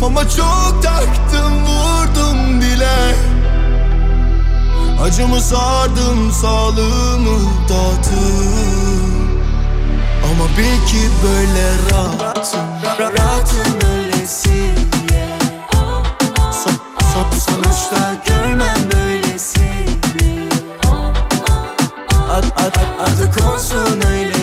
Kafama çok taktım vurdum dile Acımı sardım sağlığımı dağıttım. Ama bil ki böyle rahatım Rahatım son, sonuçta görmem böylesini Ad, ad, ad, adı konsun öylesine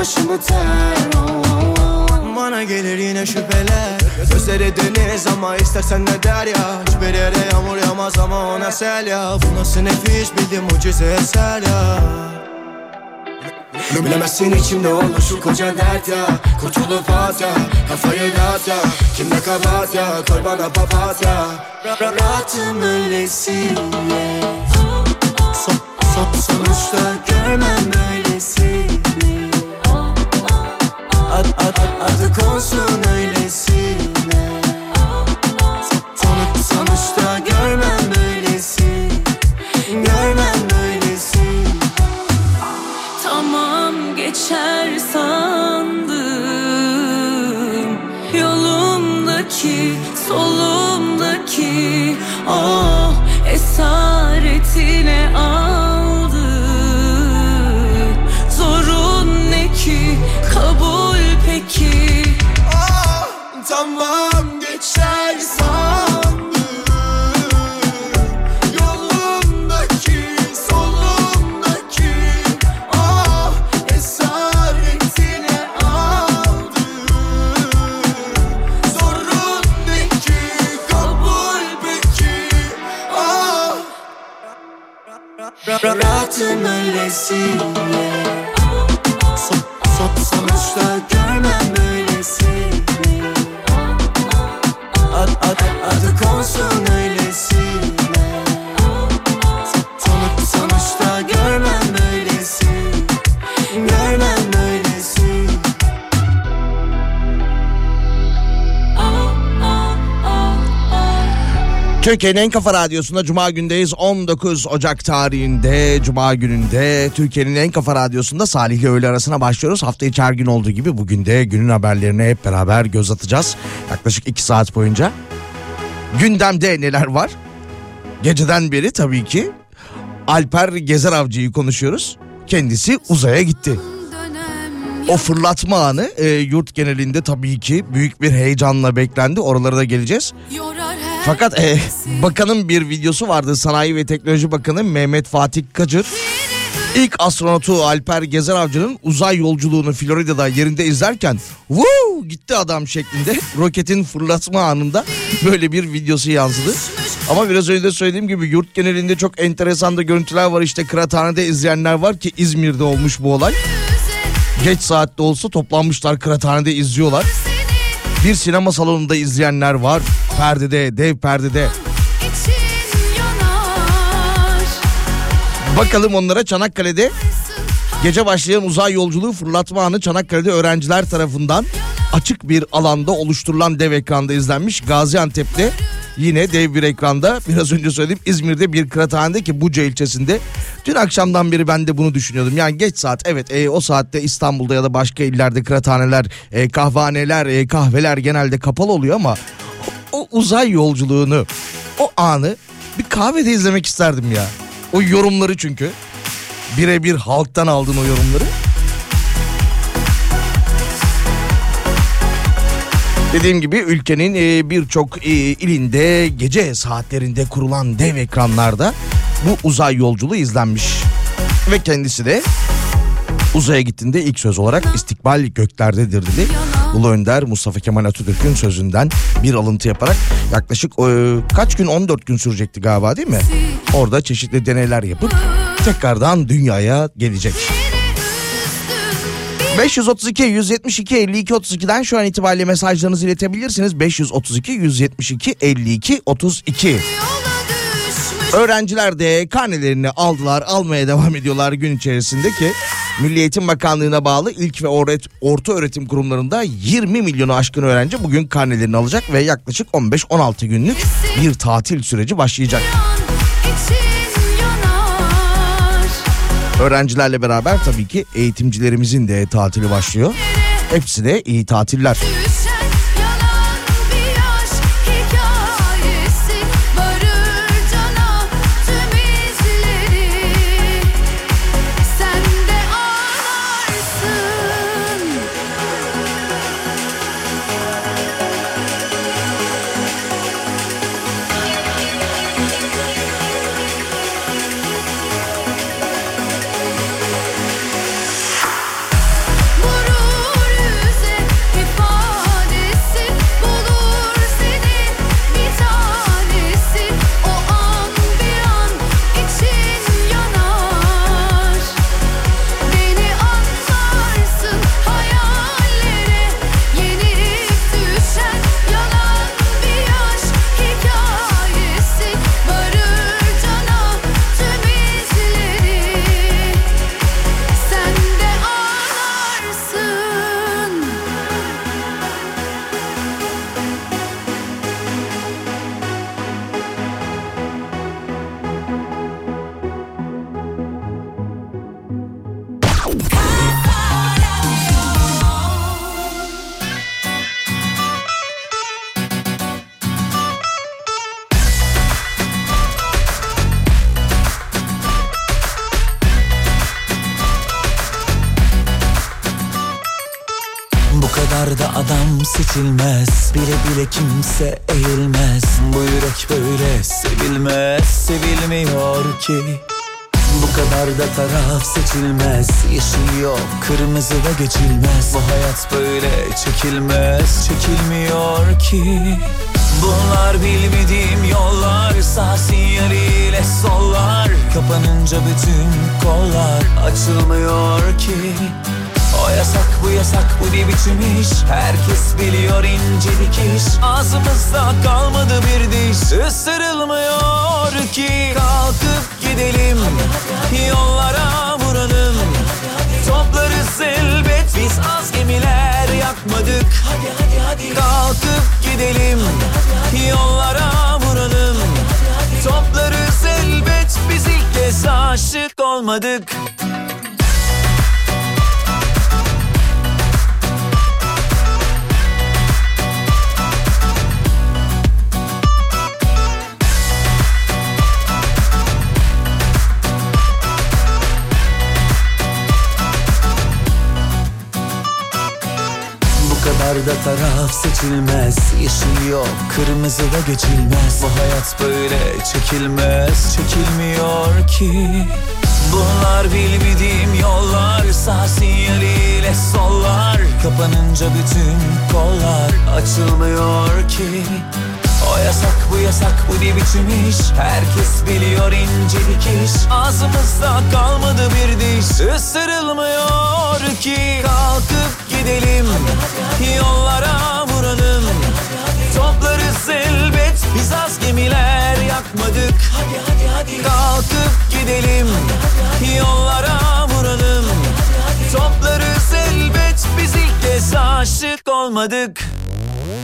başımı ter. Oh. Bana gelir yine şüpheler. Gözleri deniz ama istersen ne der ya. Hiçbir yere yağmur yağmaz ama ona sel ya. Bu nasıl nefis bildim mucize eser ya. Bilemezsin içimde olur şu koca dert ya. Kurtulup at ya Kafayı dağıt ya. Kimde kabahat ya Koy bana papatya Ra- ra- Rahatım öylesine. Son, son, sonuçta görmem böylesini Ad, ad, ad, adı konsun öylesine. Son, sonuçta görmem böylesini Görmem böylesini Tamam geçer sandım. Yolumdaki solumdaki Oh esaretine aldı Tamam geçer sandım. Yolumdaki solumdaki Ah esaretine aldı Zorun ne ki kabul peki Ah. Rahatım öylesine. Son, sonuçta görmem böylesini konsun öylesine Son, sonuçta görmem böylesini Görmem böylesini Türkiye'nin en kafa radyosunda Cuma gündeyiz 19 Ocak tarihinde Cuma gününde Türkiye'nin en kafa radyosunda Salih ile öğle arasına başlıyoruz. Hafta içi her gün olduğu gibi bugün de günün haberlerine hep beraber göz atacağız. Yaklaşık 2 saat boyunca. Gündemde neler var? Geceden beri tabii ki Alper Gezer Avcı'yı konuşuyoruz. Kendisi uzaya gitti. O fırlatma anı e, yurt genelinde tabii ki büyük bir heyecanla beklendi. Oralara da geleceğiz. Fakat e, bakanın bir videosu vardı. Sanayi ve Teknoloji Bakanı Mehmet Fatih Kacır. İlk astronotu Alper Gezer Avcı'nın uzay yolculuğunu Florida'da yerinde izlerken Woo! gitti adam şeklinde roketin fırlatma anında böyle bir videosu yansıdı. Ama biraz önce de söylediğim gibi yurt genelinde çok enteresan da görüntüler var. İşte kıraathanede izleyenler var ki İzmir'de olmuş bu olay. Geç saatte olsa toplanmışlar kıraathanede izliyorlar. Bir sinema salonunda izleyenler var. Perdede, dev perdede. Bakalım onlara Çanakkale'de gece başlayan uzay yolculuğu fırlatma anı Çanakkale'de öğrenciler tarafından açık bir alanda oluşturulan dev ekranda izlenmiş. Gaziantep'te yine dev bir ekranda biraz önce söyledim İzmir'de bir kıraathanede ki Buca ilçesinde. Dün akşamdan beri ben de bunu düşünüyordum. Yani geç saat evet e, o saatte İstanbul'da ya da başka illerde kıraathaneler, e, kahvaneler, e, kahveler genelde kapalı oluyor ama o, o uzay yolculuğunu, o anı bir kahvede izlemek isterdim ya. O yorumları çünkü. Birebir halktan aldın o yorumları. Dediğim gibi ülkenin e, birçok e, ilinde gece saatlerinde kurulan dev ekranlarda bu uzay yolculuğu izlenmiş. Ve kendisi de uzaya gittiğinde ilk söz olarak istikbal göklerdedir dedi. Ulu Önder Mustafa Kemal Atatürk'ün sözünden bir alıntı yaparak yaklaşık e, kaç gün 14 gün sürecekti galiba değil mi? Orada çeşitli deneyler yapıp tekrardan dünyaya gelecek. 532 172 52 32'den şu an itibariyle mesajlarınızı iletebilirsiniz. 532 172 52 32. Öğrenciler de karnelerini aldılar, almaya devam ediyorlar gün içerisinde ki Milli Eğitim Bakanlığı'na bağlı ilk ve orta öğretim kurumlarında 20 milyonu aşkın öğrenci bugün karnelerini alacak ve yaklaşık 15-16 günlük bir tatil süreci başlayacak. Öğrencilerle beraber tabii ki eğitimcilerimizin de tatili başlıyor. Hepsine iyi tatiller. Yollarda taraf seçilmez Yeşil yok kırmızı da geçilmez. Bu hayat böyle çekilmez Çekilmiyor ki. Bunlar bilmediğim yollar Sağ sinyaliyle sollar. Kapanınca bütün kollar Açılmıyor ki. O yasak bu yasak bu ne biçim iş? Herkes biliyor ince dikiş Ağzımızda kalmadı bir diş. Isırılmıyor ki. Kalkıp gidelim Yollara vuralım. Toplarız elbet Biz az gemiler yakmadık. Kalkıp gidelim Yollara vuralım. Toplarız elbet Biz ilk kez aşık olmadık.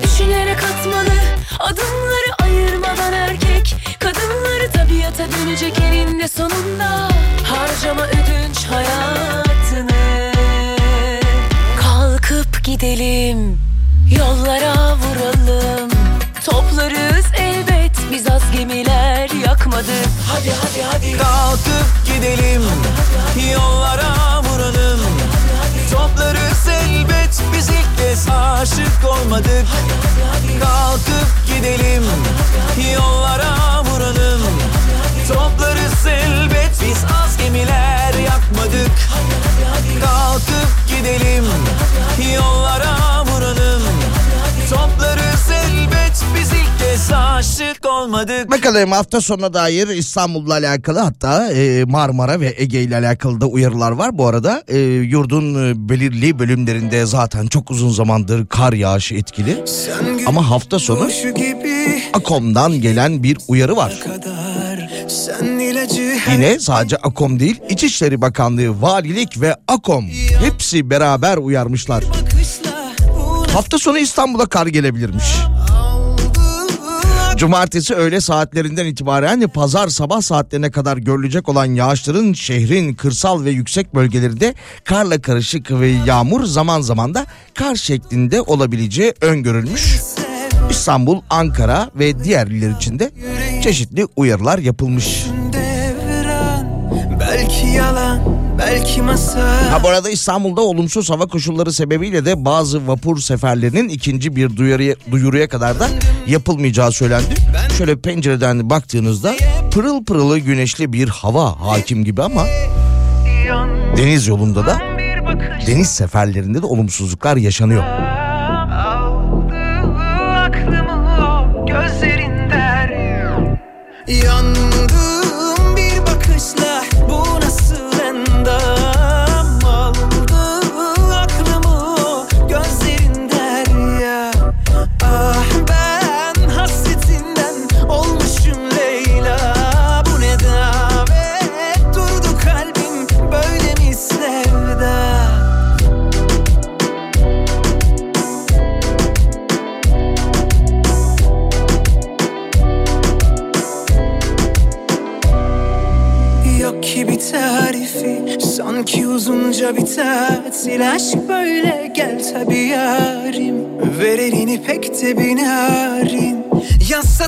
Düşünerek atmalı Adımları ayırmadan erkek. Kadınları tabiata dönecek eninde sonunda. Harcama ödünç hayatını gidelim. Yollara vuralım. Toplarız elbet. Biz az gemiler yakmadık. Hadi hadi hadi. Kalkıp gidelim. Hadi, hadi, Yollara vuralım. Hadi, hadi, hadi, Toplarız elbet. Biz ilk kez aşık olmadık. Yapmadık Kalkıp gidelim. Yollara vuralım. Toplarız elbet. Biz az gemiler yakmadık Kalkıp gidelim Yollara vuralım Toplarız elbet biz ilk kez aşık olmadık Bakalım hafta sonuna dair İstanbul'la alakalı hatta e, Marmara ve Ege ile alakalı da uyarılar var. Bu arada e, yurdun e, belirli bölümlerinde zaten çok uzun zamandır kar yağışı etkili. Ama hafta sonu Akom'dan gelen bir uyarı var. kadar Yine sadece Akom değil İçişleri Bakanlığı, Valilik ve Akom hepsi beraber uyarmışlar. Hafta sonu İstanbul'a kar gelebilirmiş. Cumartesi öğle saatlerinden itibaren pazar sabah saatlerine kadar görülecek olan yağışların şehrin kırsal ve yüksek bölgelerinde karla karışık ve yağmur zaman zaman da kar şeklinde olabileceği öngörülmüş. İstanbul, Ankara ve diğer iller için de çeşitli uyarılar yapılmış. Belki yalan belki masal Ha bu arada İstanbul'da olumsuz hava koşulları sebebiyle de bazı vapur seferlerinin ikinci bir duyarıya, duyuruya kadar da yapılmayacağı söylendi. Şöyle pencereden baktığınızda pırıl pırılı güneşli bir hava hakim gibi ama deniz yolunda da deniz seferlerinde de olumsuzluklar yaşanıyor. Yandım bir bakışla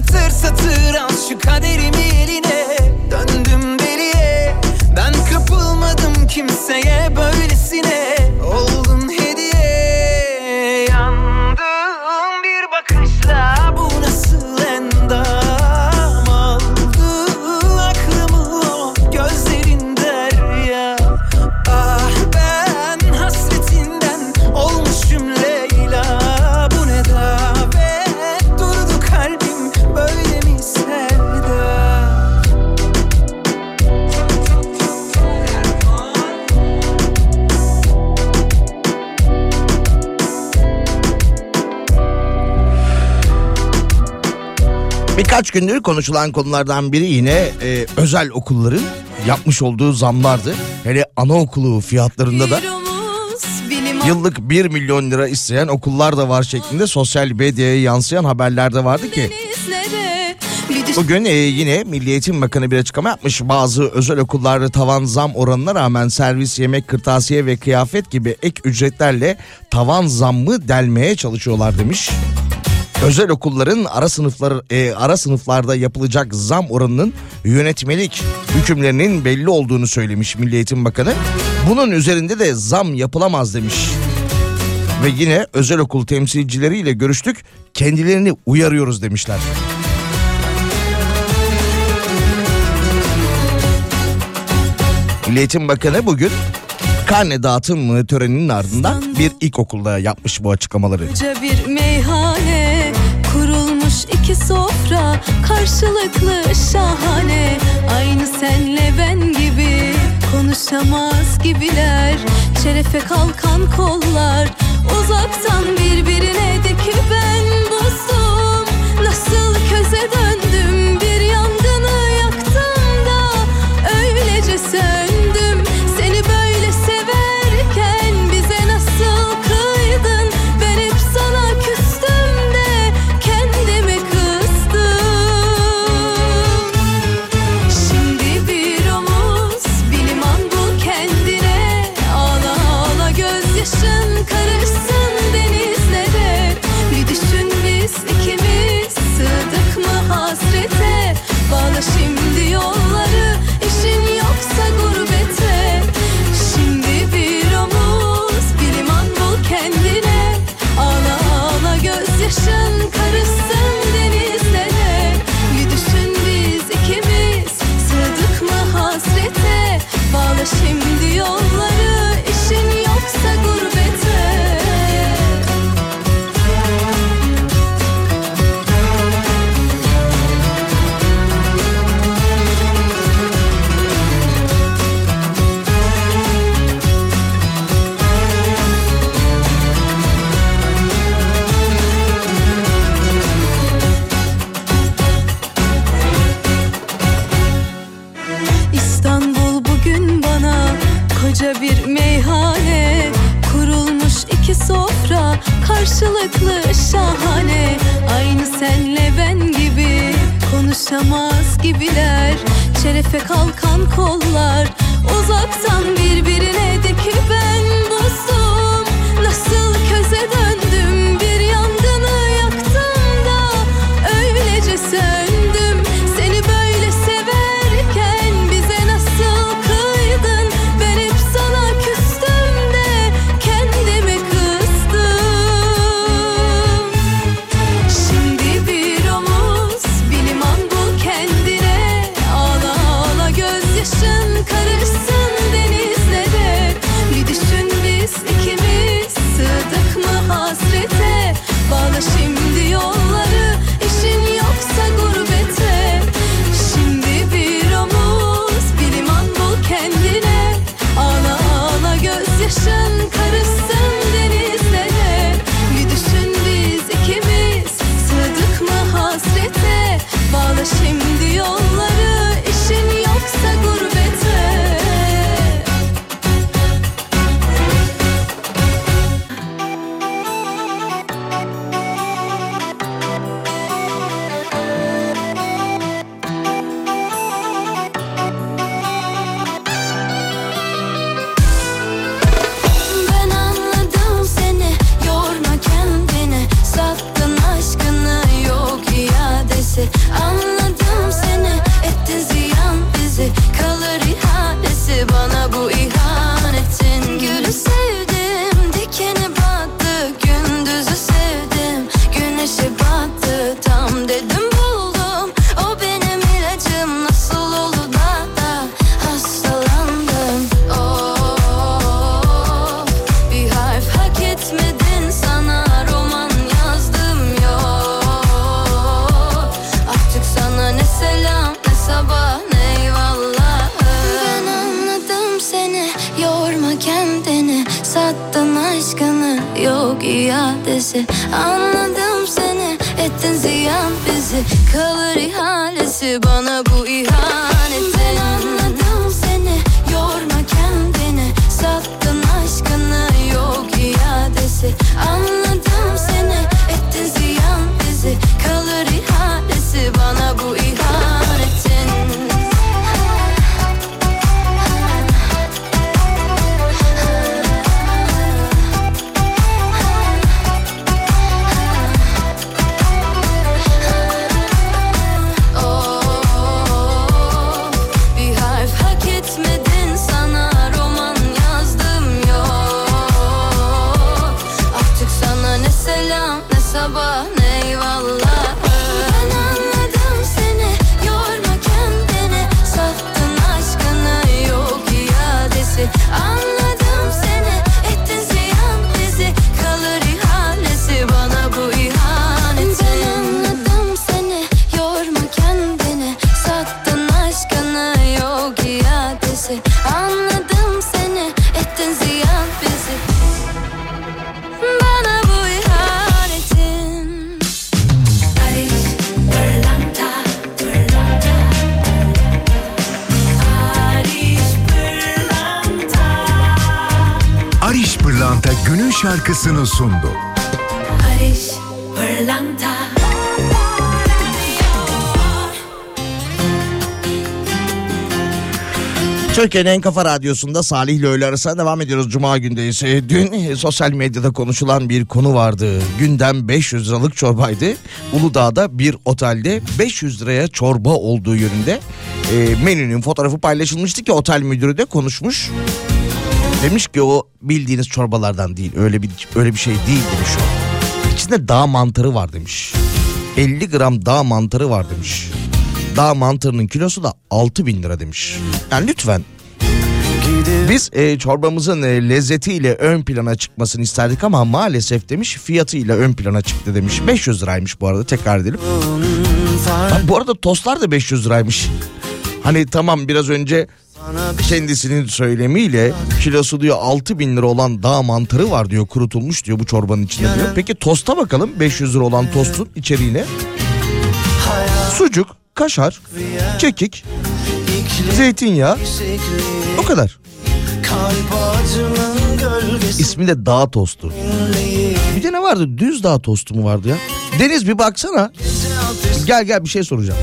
satır satır Birkaç gündür konuşulan konulardan biri yine e, özel okulların yapmış olduğu zamlardı. Hele anaokulu fiyatlarında da yıllık 1 milyon lira isteyen okullar da var şeklinde sosyal medyaya yansıyan haberlerde vardı ki Bugün e, yine Milli Eğitim Bakanı bir açıklama yapmış. Bazı özel okullarda tavan zam oranına rağmen servis, yemek, kırtasiye ve kıyafet gibi ek ücretlerle tavan zammı delmeye çalışıyorlar demiş. Özel okulların ara sınıflar e, ara sınıflarda yapılacak zam oranının yönetmelik hükümlerinin belli olduğunu söylemiş Milli Eğitim Bakanı. Bunun üzerinde de zam yapılamaz demiş. Ve yine özel okul temsilcileriyle görüştük. Kendilerini uyarıyoruz demişler. Milli Eğitim Bakanı bugün karne dağıtım töreninin ardından bir ilkokulda yapmış bu açıklamaları. Bir iki sofra karşılıklı şahane. Aynı senle ben gibi konuşamaz gibiler. Şerefe kalkan kollar uzaktan birbirine dikip ben bozdum nasıl köze döndüm şarkısını sundu. Paris, Pırlanta Türkiye'nin en kafa radyosunda Salih ile öğle arasına devam ediyoruz. Cuma gündeyiz. E, Dün e, sosyal medyada konuşulan bir konu vardı. Gündem 500 liralık çorbaydı. Uludağ'da bir otelde 500 liraya çorba olduğu yönünde e, menünün fotoğrafı paylaşılmıştı ki otel müdürü de konuşmuş. Demiş ki o bildiğiniz çorbalardan değil. Öyle bir öyle bir şey değil demiş o. İçinde dağ mantarı var demiş. 50 gram dağ mantarı var demiş. Dağ mantarının kilosu da 6 bin lira demiş. Yani lütfen biz e, çorbamızın e, lezzetiyle ön plana çıkmasını isterdik ama maalesef demiş fiyatıyla ön plana çıktı demiş. 500 liraymış bu arada tekrar edelim. Ha, bu arada tostlar da 500 liraymış. Hani tamam biraz önce kendisinin söylemiyle kilosu diyor 6 bin lira olan dağ mantarı var diyor kurutulmuş diyor bu çorbanın içinde diyor. Peki tosta bakalım 500 lira olan tostun içeriğine. Sucuk, kaşar, kekik, zeytinyağı o kadar. İsmi de dağ tostu. Bir de ne vardı? Düz dağ tostu mu vardı ya? Deniz bir baksana. Gel gel bir şey soracağım.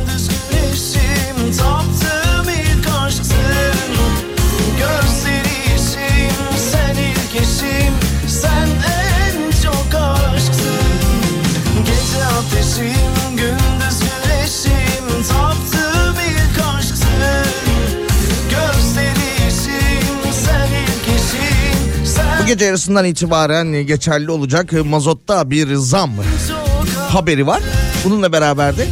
Gece yarısından itibaren geçerli olacak mazotta bir zam haberi var. Bununla beraber de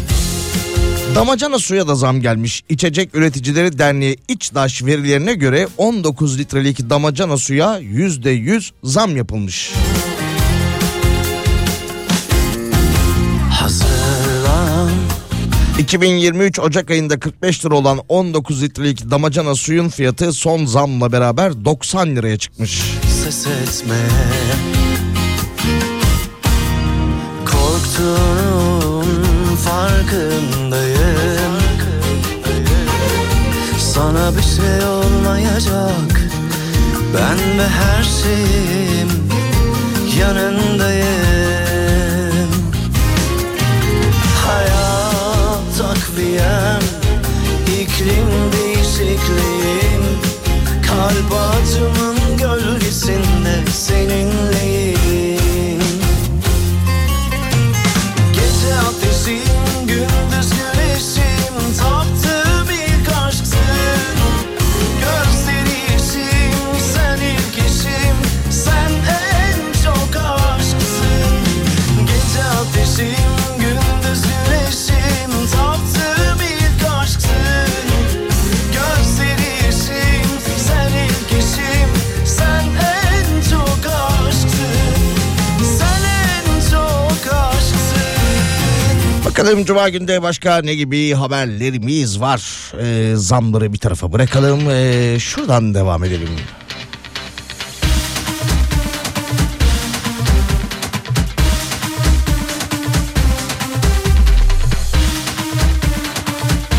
damacana suya da zam gelmiş. İçecek Üreticileri Derneği İçdaş verilerine göre 19 litrelik damacana suya %100 zam yapılmış. Hazırlan 2023 Ocak ayında 45 lira olan 19 litrelik damacana suyun fiyatı son zamla beraber 90 liraya çıkmış. Ses etme. Korktuğunun farkındayım. Sana bir şey olmayacak. Ben ve her şeyim yanındayım. Hayat takviyem iklim değişikliğim. Kalp ağacımın gölgesinde seninleyim Bakalım Cuma günde başka ne gibi haberlerimiz var. Ee, zamları bir tarafa bırakalım. Ee, şuradan devam edelim.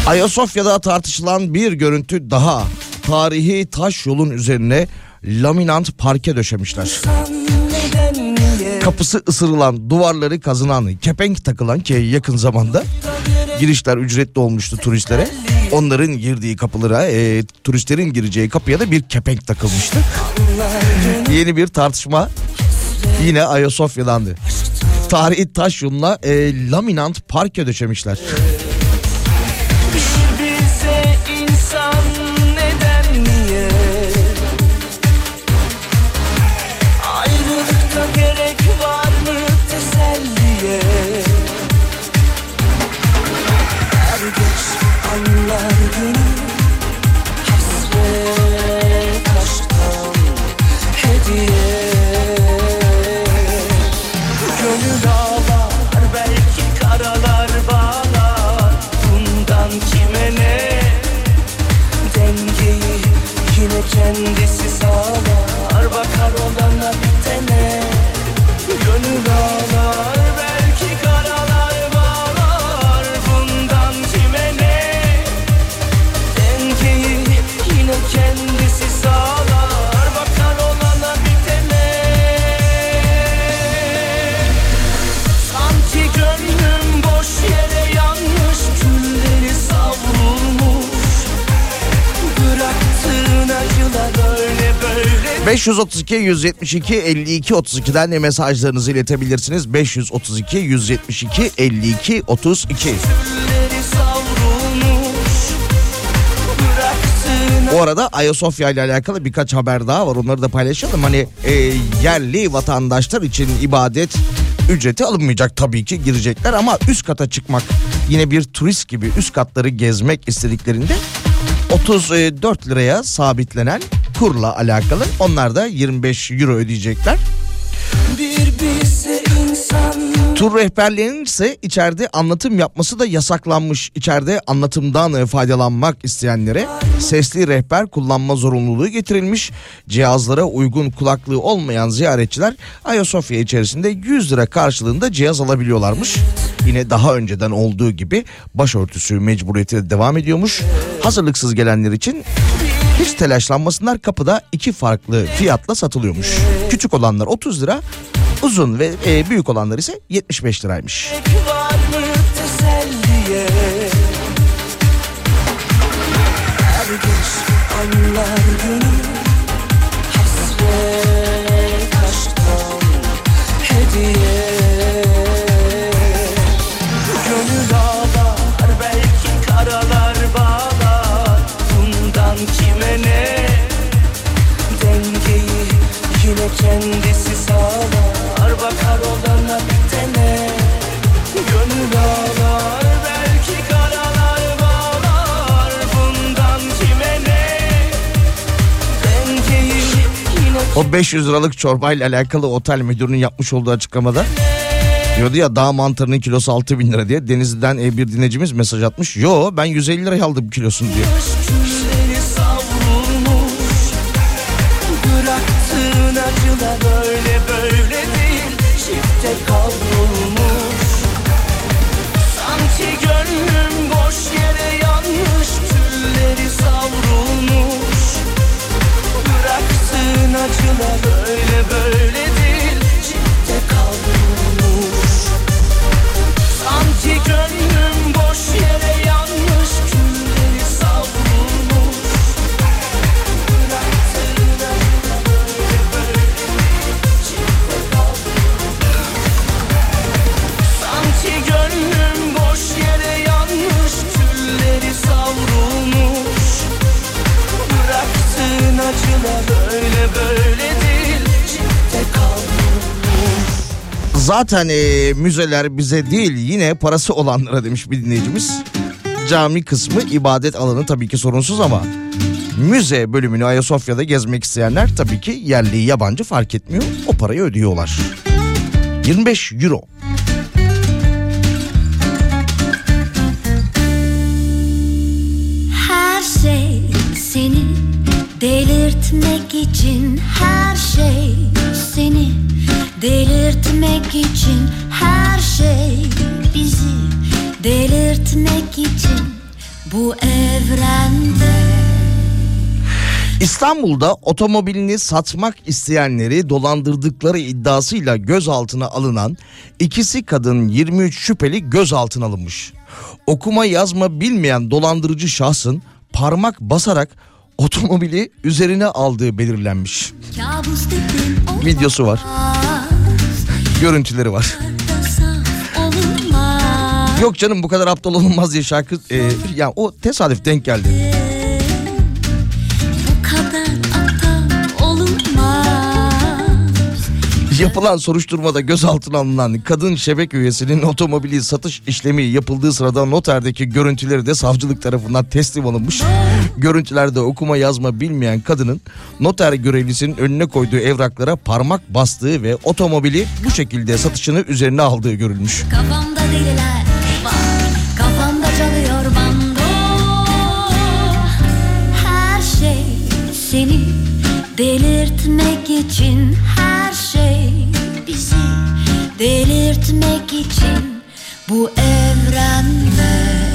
Ayasofya'da tartışılan bir görüntü daha. Tarihi taş yolun üzerine laminant parke döşemişler. Kapısı ısırılan, duvarları kazınan, kepenk takılan ki yakın zamanda girişler ücretli olmuştu turistlere. Onların girdiği kapılara, e, turistlerin gireceği kapıya da bir kepenk takılmıştı. Yeni bir tartışma yine Ayasofya'dandı. Tarihi taş yoluna e, laminant parke döşemişler. 532 172 52 32'den de mesajlarınızı iletebilirsiniz. 532 172 52 32. Külleri savrulmuş Bıraktığın Bu arada Ayasofya ile alakalı birkaç haber daha var. Onları da paylaşalım. Hani e, yerli vatandaşlar için ibadet ücreti alınmayacak tabii ki girecekler ama üst kata çıkmak yine bir turist gibi üst katları gezmek istediklerinde 34 liraya sabitlenen kurla alakalı. Onlar da 25 euro ödeyecekler. bir bilse Tur rehberlerinin ise içeride anlatım yapması da yasaklanmış. İçeride anlatımdan e, faydalanmak isteyenlere sesli rehber kullanma zorunluluğu getirilmiş. Cihazlara uygun kulaklığı olmayan ziyaretçiler Ayasofya içerisinde 100 lira karşılığında cihaz alabiliyorlarmış. Yine daha önceden olduğu gibi başörtüsü mecburiyeti de devam ediyormuş. Hazırlıksız gelenler için hiç telaşlanmasınlar kapıda iki farklı fiyatla satılıyormuş. Küçük olanlar 30 lira, uzun ve e, büyük olanlar ise 75 liraymış. Anlar gönül 500 liralık çorbayla alakalı otel müdürünün yapmış olduğu açıklamada diyordu ya dağ mantarının kilosu 6 bin lira diye. Denizli'den e, bir dinleyicimiz mesaj atmış. Yo ben 150 liraya aldım kilosunu diyor. Savrulmuş böyle Zaten e, müzeler bize değil yine parası olanlara demiş bir dinleyicimiz. Cami kısmı ibadet alanı tabii ki sorunsuz ama müze bölümünü Ayasofya'da gezmek isteyenler tabii ki yerli yabancı fark etmiyor. O parayı ödüyorlar. 25 euro. Her şey seni delirtmek için Her şey seni delirtmek için Her şey bizi delirtmek için Bu evrende İstanbul'da otomobilini satmak isteyenleri dolandırdıkları iddiasıyla gözaltına alınan ikisi kadın 23 şüpheli gözaltına alınmış. Okuma yazma bilmeyen dolandırıcı şahsın parmak basarak otomobili üzerine aldığı belirlenmiş. Videosu var, görüntüleri var. Yok canım bu kadar aptal olunmaz diye şarkı e, ya o tesadüf denk geldi. Yapılan soruşturmada gözaltına alınan kadın şebek üyesinin otomobili satış işlemi yapıldığı sırada noterdeki görüntüleri de savcılık tarafından teslim alınmış. Görüntülerde okuma yazma bilmeyen kadının noter görevlisinin önüne koyduğu evraklara parmak bastığı ve otomobili bu şekilde satışını üzerine aldığı görülmüş. Kafamda deliler için Her şey bizi delirtmek için Bu evrende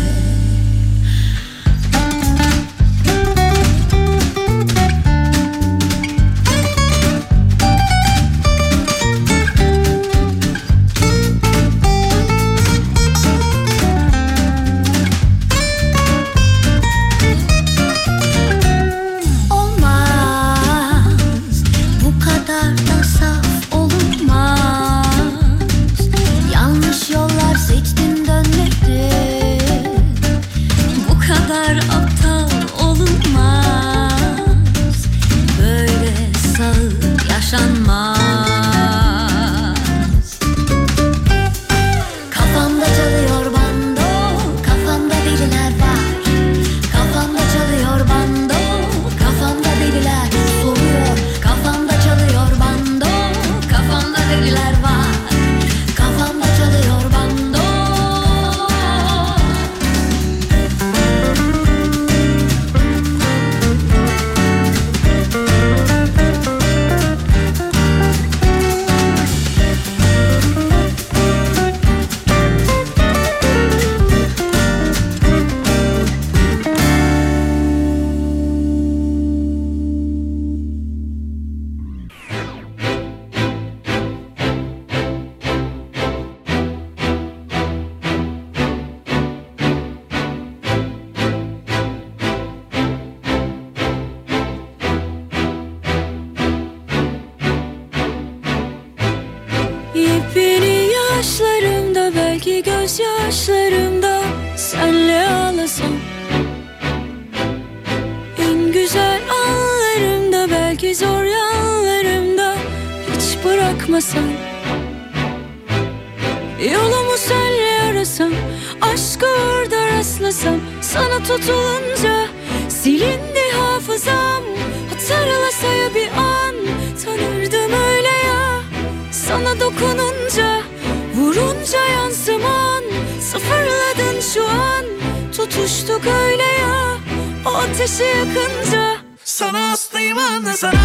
gözyaşlarımda senle ağlasam. En güzel anlarımda belki zor yanlarımda hiç bırakmasam. Yolumu senle arasam Aşka orada rastlasam. Sana tutulunca Silindi hafızam. Hatırlasa ya bir an Tanırdım öyle ya. Sana dokununca Vurunca yansıman Sıfırladın şu an. Tutuştuk öyle ya O ateşi yakınca. Sana hastayım anla sana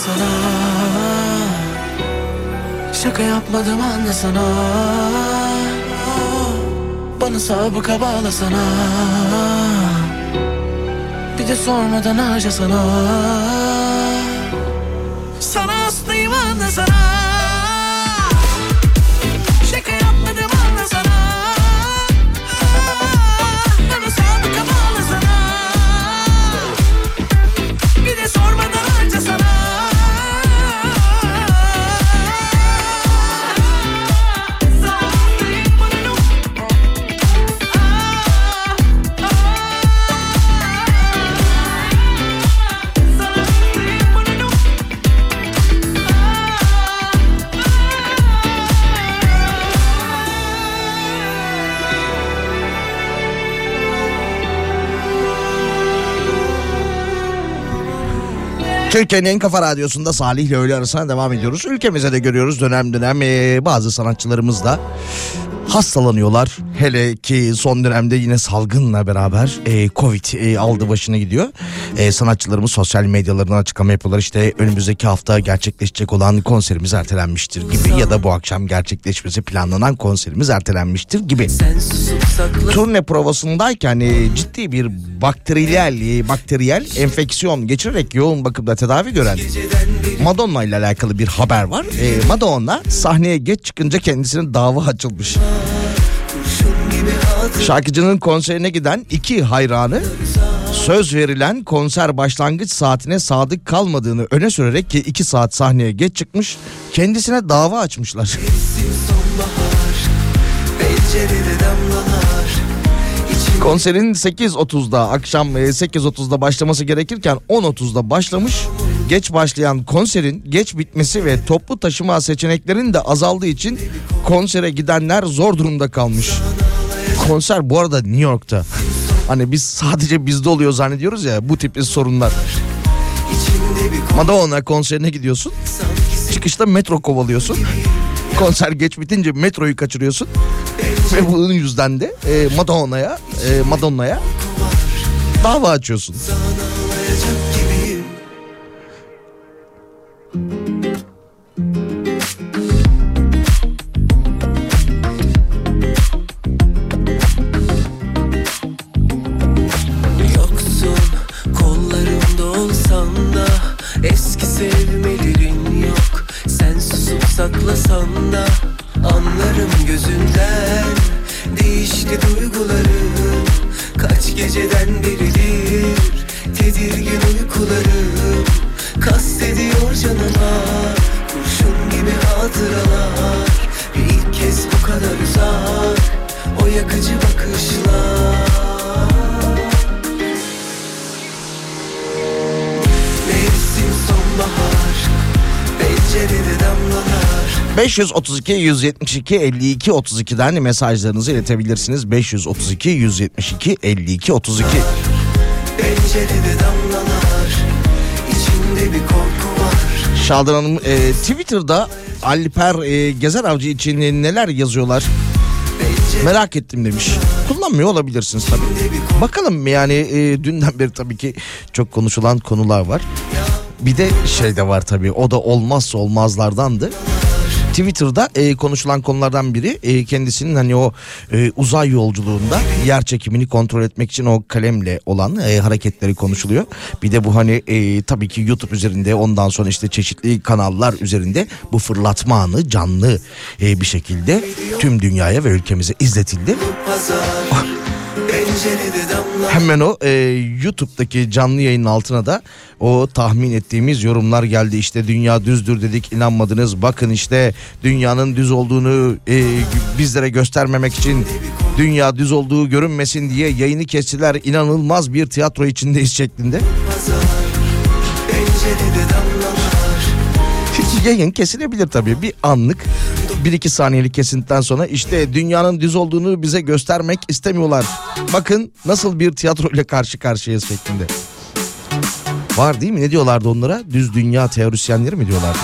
sana. Şaka yapmadım anla sana. Bana sabıka bağla sana. Bir de sormadan harca sana Türkiye'nin en kafa radyosunda Salih ile öğle arasına devam ediyoruz. Ülkemize de görüyoruz dönem dönem bazı sanatçılarımız da hastalanıyorlar. Hele ki son dönemde yine salgınla beraber eee, Covid eee, aldı başını gidiyor. Eee, sanatçılarımız sosyal medyalarına açıklama yapıyorlar. İşte önümüzdeki hafta gerçekleşecek olan konserimiz ertelenmiştir gibi ya da bu akşam gerçekleşmesi planlanan konserimiz ertelenmiştir gibi. Turne provasındayken e, ciddi bir bakteriyel e, bakteriyel enfeksiyon geçirerek yoğun bakımda tedavi gören Madonna ile alakalı bir haber var. E, Madonna sahneye geç çıkınca kendisine dava açılmış. Şarkıcının konserine giden iki hayranı söz verilen konser başlangıç saatine sadık kalmadığını öne sürerek ki iki saat sahneye geç çıkmış kendisine dava açmışlar. Konserin 8.30'da akşam e, 8.30'da başlaması gerekirken 10.30'da başlamış. Geç başlayan konserin geç bitmesi ve toplu taşıma seçeneklerinin de azaldığı için konsere gidenler zor durumda kalmış. Konser bu arada New York'ta. Hani biz sadece bizde oluyor zannediyoruz ya bu tip sorunlar. Madonna konserine gidiyorsun. Çıkışta metro kovalıyorsun. Konser geç bitince metroyu kaçırıyorsun. Ve bunun yüzden de e, Madonna'ya e, Madonna'ya dava açıyorsun. Yoksun 532 172 52 32'den mesajlarınızı iletebilirsiniz. 532 172 52 32. Pencerede damlalar İçimde bir korku var Şadan Hanım e, Twitter'da Alper e, Gezer Avcı için neler yazıyorlar? Merak ettim demiş. Kullanmıyor olabilirsiniz tabii. Bakalım yani e, dünden beri tabii ki çok konuşulan konular var. Bir de şey de var tabii o da olmazsa olmazlardandı. Twitter'da e, konuşulan konulardan biri e, kendisinin hani o e, uzay yolculuğunda yer çekimini kontrol etmek için o kalemle olan e, hareketleri konuşuluyor. Bir de bu hani e, tabii ki YouTube üzerinde ondan sonra işte çeşitli kanallar üzerinde bu fırlatma anı canlı e, bir şekilde tüm dünyaya ve ülkemize izletildi. Hemen o e, YouTube'daki canlı yayının altına da o tahmin ettiğimiz yorumlar geldi. İşte dünya düzdür dedik inanmadınız. Bakın işte dünyanın düz olduğunu e, bizlere göstermemek için dünya düz olduğu görünmesin diye yayını kestiler. İnanılmaz bir tiyatro içindeyiz şeklinde. Hiç yayın kesilebilir tabii bir anlık bir iki saniyelik kesintikten sonra işte dünyanın düz olduğunu bize göstermek istemiyorlar. Bakın nasıl bir tiyatro ile karşı karşıyayız şeklinde. Var değil mi? Ne diyorlardı onlara? Düz dünya teorisyenleri mi diyorlardı?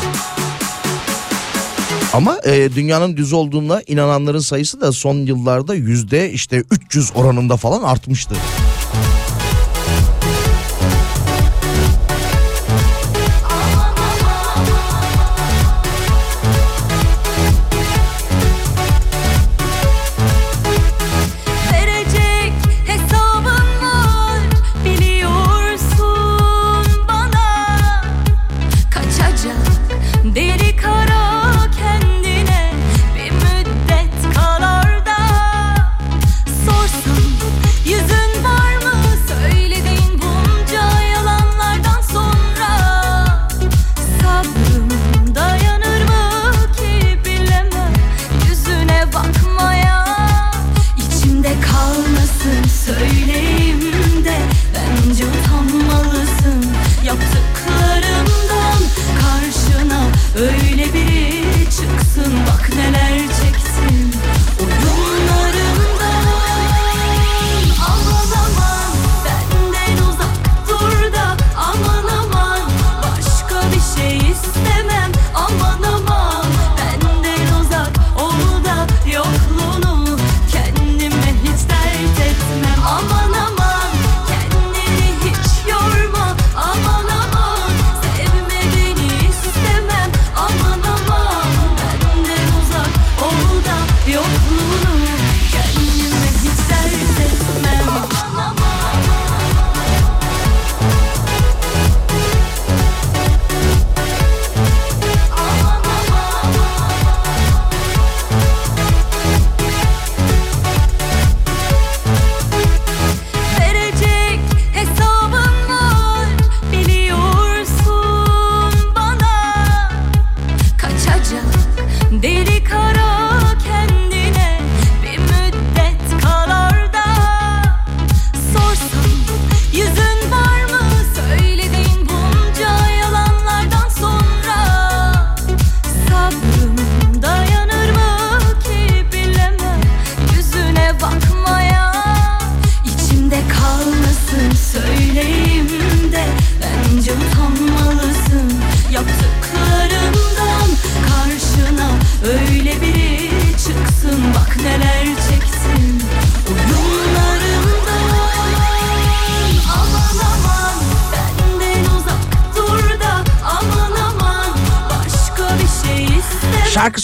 Ama e, dünyanın düz olduğuna inananların sayısı da son yıllarda yüzde işte 300 oranında falan artmıştı.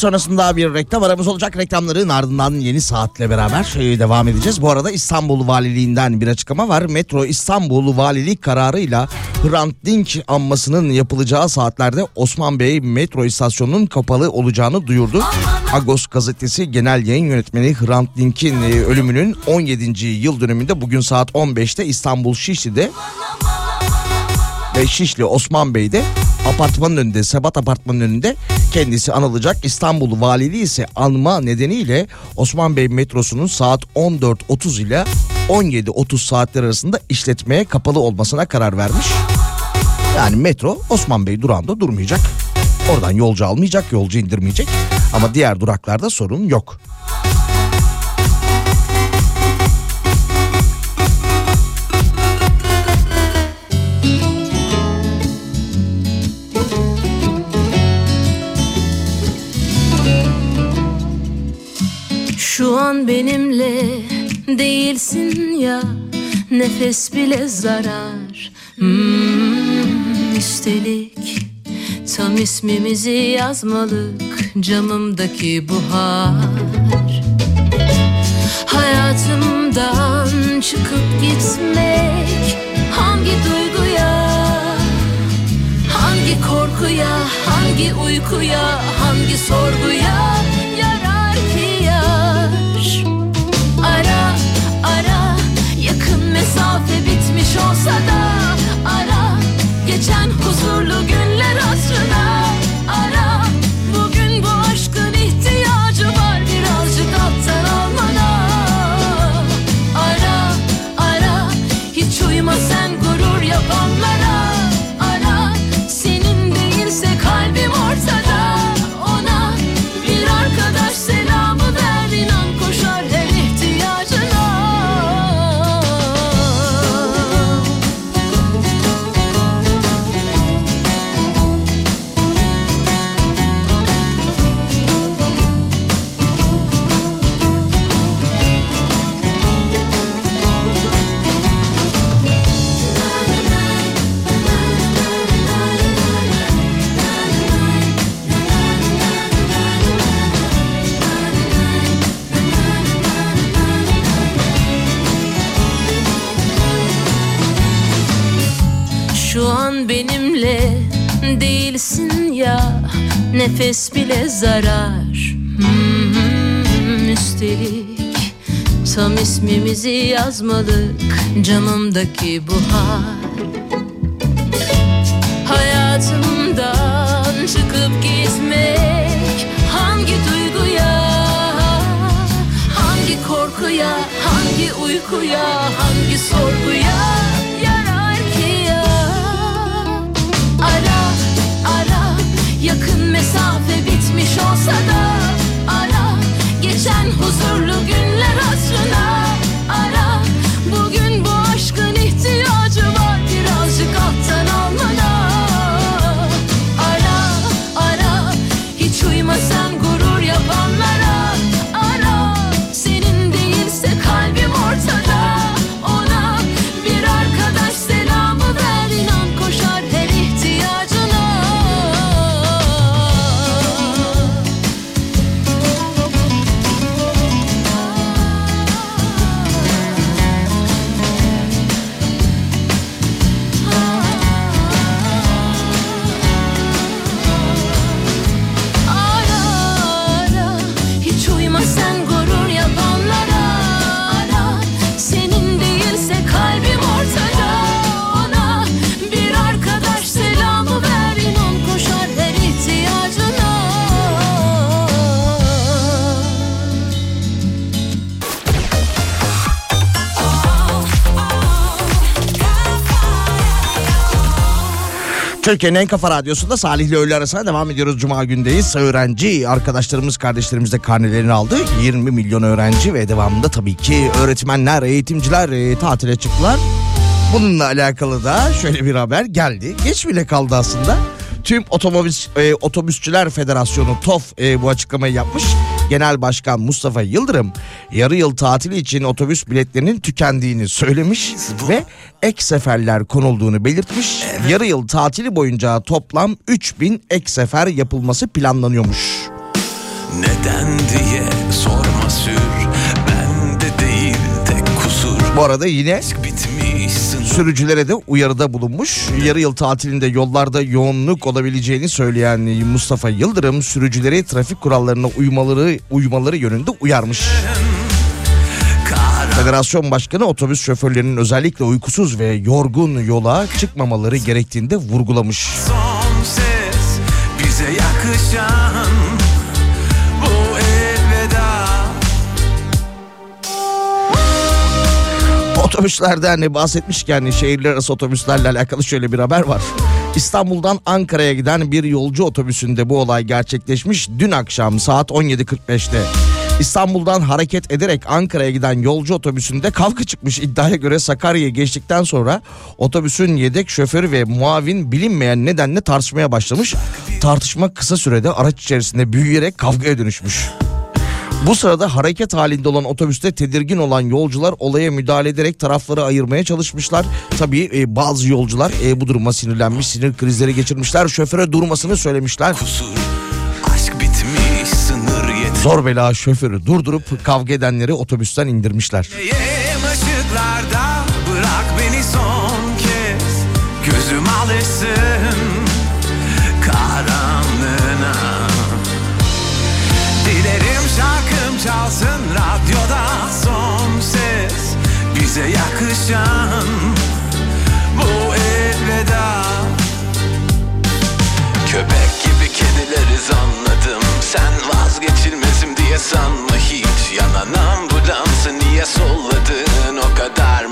Sonrasında bir reklam aramız olacak. Reklamların ardından yeni saatle beraber e, devam edeceğiz. Bu arada İstanbul Valiliğinden bir açıklama var. Metro İstanbul Valilik kararıyla Hrant Dink anmasının yapılacağı saatlerde Osman Bey metro istasyonunun kapalı olacağını duyurdu. Agos gazetesi genel yayın yönetmeni Hrant Dink'in e, ölümünün 17. yıl dönümünde bugün saat 15'te İstanbul Şişli'de ve Şişli Osman Bey'de apartmanın önünde Sebat apartmanın önünde kendisi anılacak. İstanbul Valiliği ise anma nedeniyle Osman Bey metrosunun saat 14.30 ile 17.30 saatler arasında işletmeye kapalı olmasına karar vermiş. Yani metro Osman Bey durağında durmayacak. Oradan yolcu almayacak, yolcu indirmeyecek. Ama diğer duraklarda sorun yok. Şu an benimle değilsin ya Nefes bile zarar. Hmm, Üstelik tam ismimizi yazmalık Camımdaki buhar. Hayatımdan çıkıp gitmek Hangi duyguya Hangi korkuya, hangi uykuya, hangi sorguya geçen huzurlu Nefes bile zarar. Hmm, Üstelik tam ismimizi yazmalık Camımdaki buhar Hayatımdan çıkıp gitmek Hangi duyguya Hangi korkuya Hangi uykuya Hangi sorguya Türkiye'nin en kafa radyosunda Salih ile öğle arasına devam ediyoruz. Cuma gündeyiz. Öğrenci arkadaşlarımız kardeşlerimiz de karnelerini aldı. 20 milyon öğrenci ve devamında tabii ki öğretmenler, eğitimciler e, tatile çıktılar. Bununla alakalı da şöyle bir haber geldi. Geç bile kaldı aslında. Tüm Otobüs e, Otobüsçüler Federasyonu TOF e, bu açıklamayı yapmış. Genel Başkan Mustafa Yıldırım yarı yıl tatili için otobüs biletlerinin tükendiğini söylemiş ve ek seferler konulduğunu belirtmiş. Yarı yıl tatili boyunca toplam 3000 ek sefer yapılması planlanıyormuş. Neden diye sorma sür Bende değil tek kusur Bu arada yine Bitmiş sürücülere de uyarıda bulunmuş. Yarı yıl tatilinde yollarda yoğunluk olabileceğini söyleyen Mustafa Yıldırım sürücüleri trafik kurallarına uymaları uymaları yönünde uyarmış. Federasyon Başkanı otobüs şoförlerinin özellikle uykusuz ve yorgun yola çıkmamaları gerektiğinde vurgulamış. son ses Bize yakışan Otobüslerden bahsetmişken şehirler arası otobüslerle alakalı şöyle bir haber var. İstanbul'dan Ankara'ya giden bir yolcu otobüsünde bu olay gerçekleşmiş dün akşam saat 17.45'te. İstanbul'dan hareket ederek Ankara'ya giden yolcu otobüsünde kavga çıkmış iddiaya göre Sakarya'ya geçtikten sonra otobüsün yedek şoförü ve muavin bilinmeyen nedenle tartışmaya başlamış. Tartışma kısa sürede araç içerisinde büyüyerek kavgaya dönüşmüş. Bu sırada hareket halinde olan otobüste tedirgin olan yolcular olaya müdahale ederek tarafları ayırmaya çalışmışlar. Tabii e, bazı yolcular e, bu duruma sinirlenmiş, sinir krizleri geçirmişler. Şoföre durmasını söylemişler. Aşk bitmiş sınır yeter Zor bela şoförü durdurup kavga edenleri otobüsten indirmişler. Bırak beni son kez Gözüm alışsın çalsın radyoda son ses Bize yakışan bu elveda. Köpek gibi kedileriz anladım Sen vazgeçilmezim diye sanma hiç. Yanan ambulansı niye solladın? O kadar mı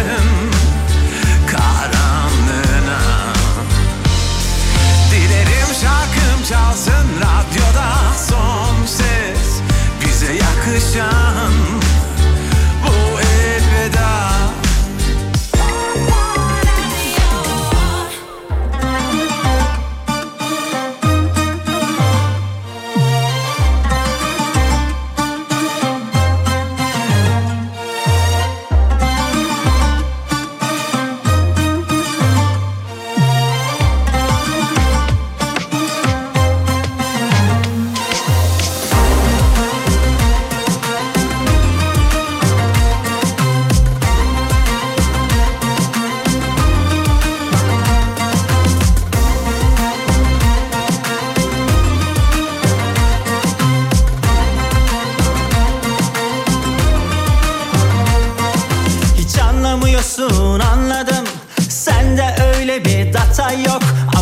çalsın radyoda son ses. Bize yakışan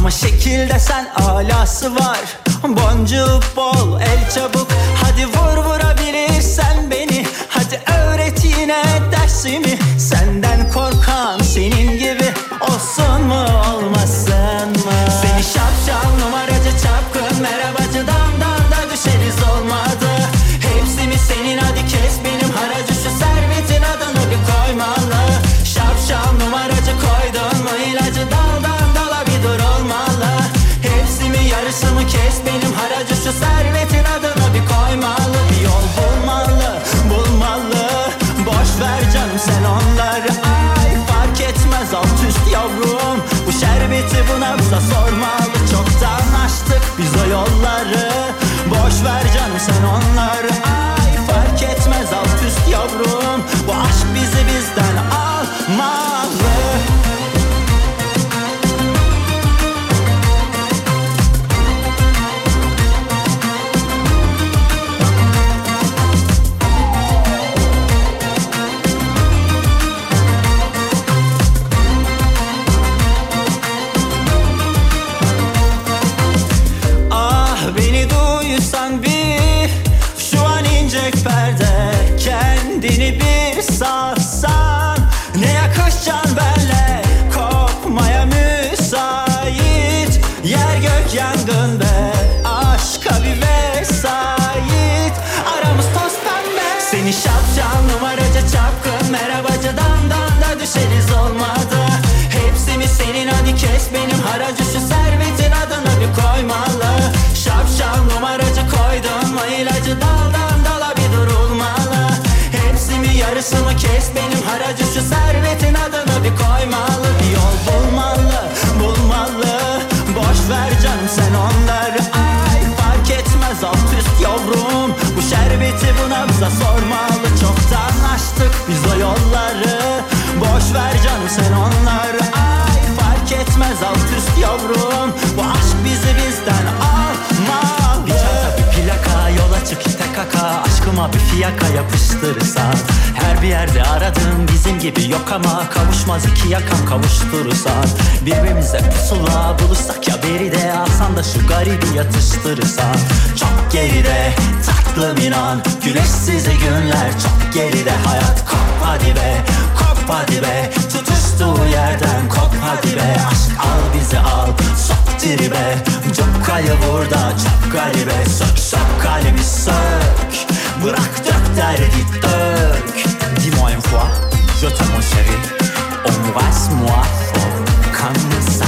Ama şekilde sen alası var. Boncuk bol el çabuk. Hadi vur vurabilirsen beni. Hadi öğret yine dersimi. Senden korkan senin gibi Olsun mu olmasın yavrum. Bu aşk bizi bizden almalı Bir çanta bir plaka yola çık tek kaka. Aşkıma bir fiyat yaka yapıştırırsan Her bir yerde aradığım bizim gibi yok ama Kavuşmaz iki yakam kavuşturursan Birbirimize pusula bulursak ya beri de Alsan da şu garibi yatıştırırsan Çok geride tatlım inan. Güneşsiz günler çok geride. Hayat kop hadi be kop hadi be Tutuştuğu yerden kop hadi be. Aşk al bizi al sok tribe. Çok kayı burada çok garibe Sök sök kalbi sök. Bırak dök derdi dök. Dis-moi une fois Je t'aime mon chéri. Embrasse-moi fort. Comme ça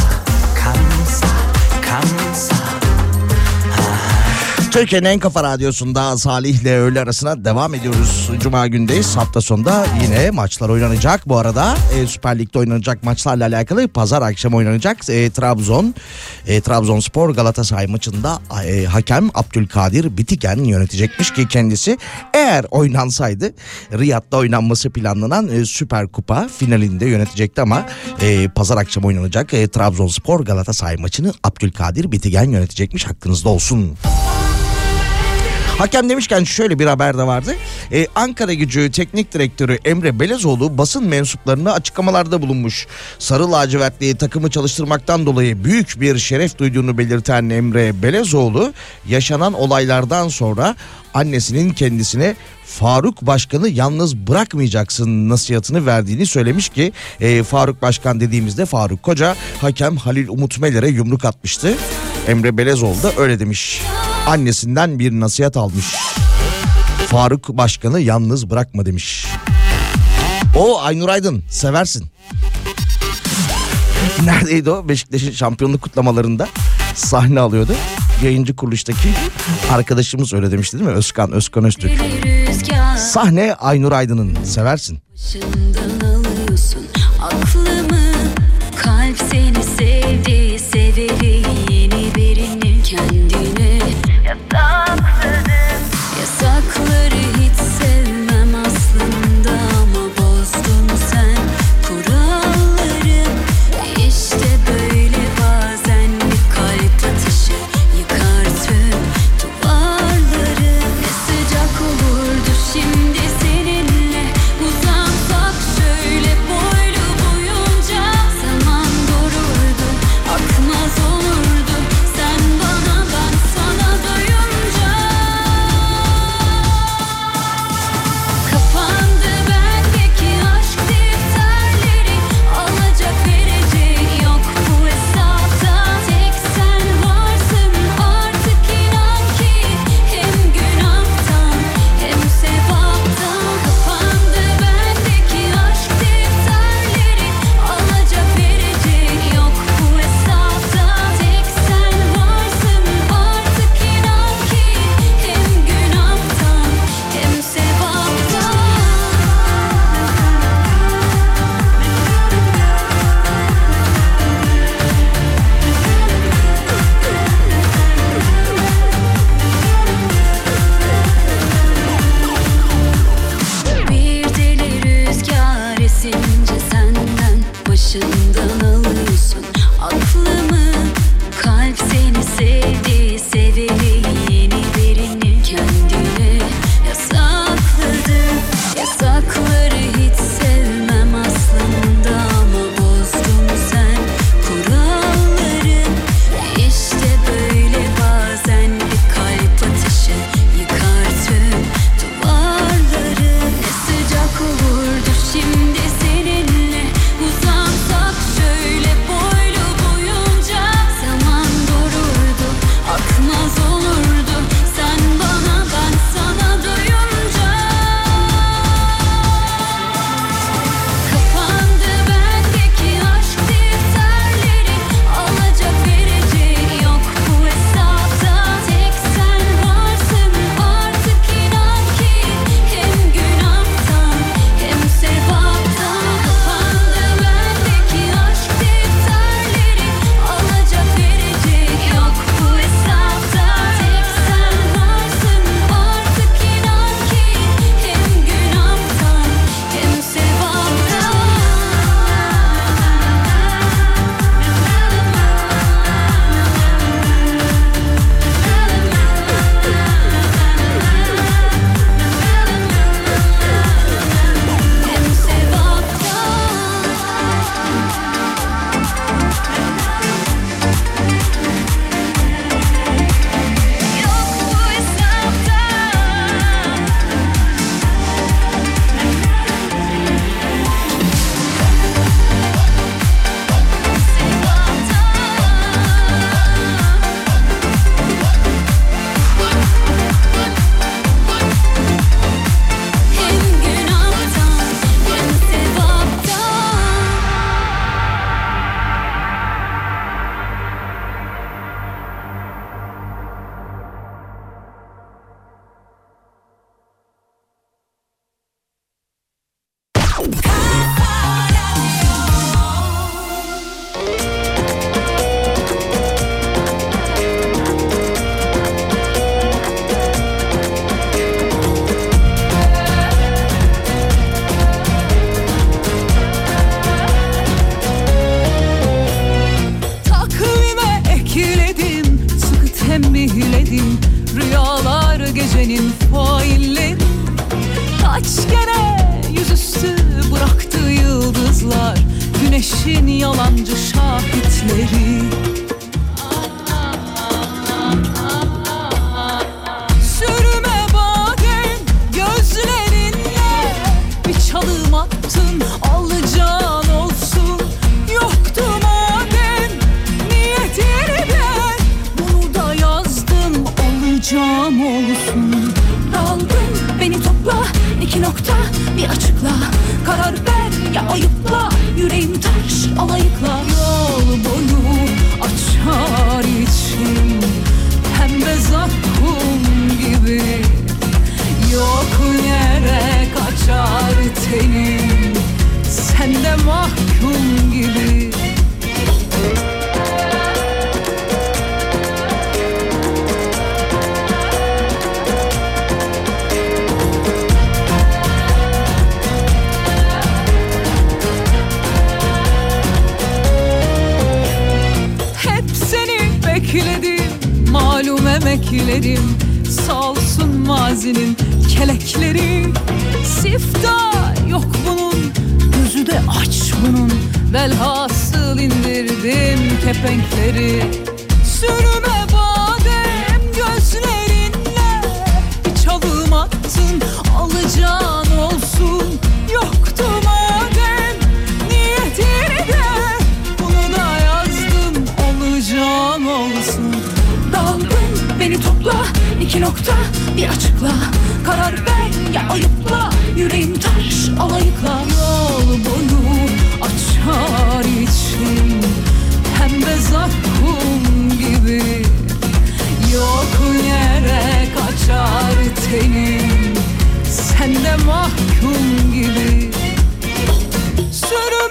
Comme ça Comme ça Türkiye'nin en kafa radyosunda Salih ile öğle arasına devam ediyoruz. Cuma gündeyiz. Hafta sonunda yine maçlar oynanacak. Bu arada e, Süper Lig'de oynanacak maçlarla alakalı pazar akşam oynanacak. E, Trabzon, e, Trabzonspor Galatasaray maçında e, hakem Abdülkadir Bitiken yönetecekmiş ki kendisi eğer oynansaydı Riyad'da oynanması planlanan e, Süper Kupa finalinde yönetecekti ama e, pazar akşam oynanacak e, Trabzonspor Galatasaray maçını Abdülkadir Bitiken yönetecekmiş. Hakkınızda olsun. Hakem demişken şöyle bir haber de vardı. Ee, Ankara gücü teknik direktörü Emre Belezoğlu basın mensuplarına açıklamalarda bulunmuş. Sarı lacivertli takımı çalıştırmaktan dolayı büyük bir şeref duyduğunu belirten Emre Belezoğlu yaşanan olaylardan sonra annesinin kendisine Faruk Başkan'ı yalnız bırakmayacaksın nasihatını verdiğini söylemiş ki e, Faruk Başkan dediğimizde Faruk Koca hakem Halil Umut Meler'e yumruk atmıştı. Emre Belezoğlu da öyle demiş. Annesinden bir nasihat almış. Faruk Başkan'ı yalnız bırakma demiş. O Aynur Aydın seversin. Neredeydi o? Beşiktaş'ın şampiyonluk kutlamalarında sahne alıyordu. Yayıncı kuruluştaki arkadaşımız öyle demişti değil mi? Özkan, Özkan Öztürk. Sahne Aynur Aydın'ın seversin. alıyorsun aklımı Kalp seni sevdi severi yeni birini kendine city. Çalım attın alacağın olsun. Yoktu madem niyetini ben Bunu da yazdım olacağım olsun. Daldım beni topla iki nokta bir açıkla. Karar ver ya ayıpla. Yüreğim taş alayıkla. Yol boyu açar içim Pembe zakkum gibi Yok yere kaçar tenim. Sen de mahkum gibi. Bekledim Malum emeklerim Salsın mazinin kelekleri Sifta yok bunun Gözü de aç bunun. Velhasıl indirdim kepenkleri. Sürme badem gözlerinle. Bir çalım attın alacağın iki nokta bir açıkla. Karar ver ya ayıpla. Yüreğim taş alayıkla. Yol boyu açar içim. Pembe zakkum gibi. Yok yere kaçar tenim. Sen de mahkum gibi. Sürme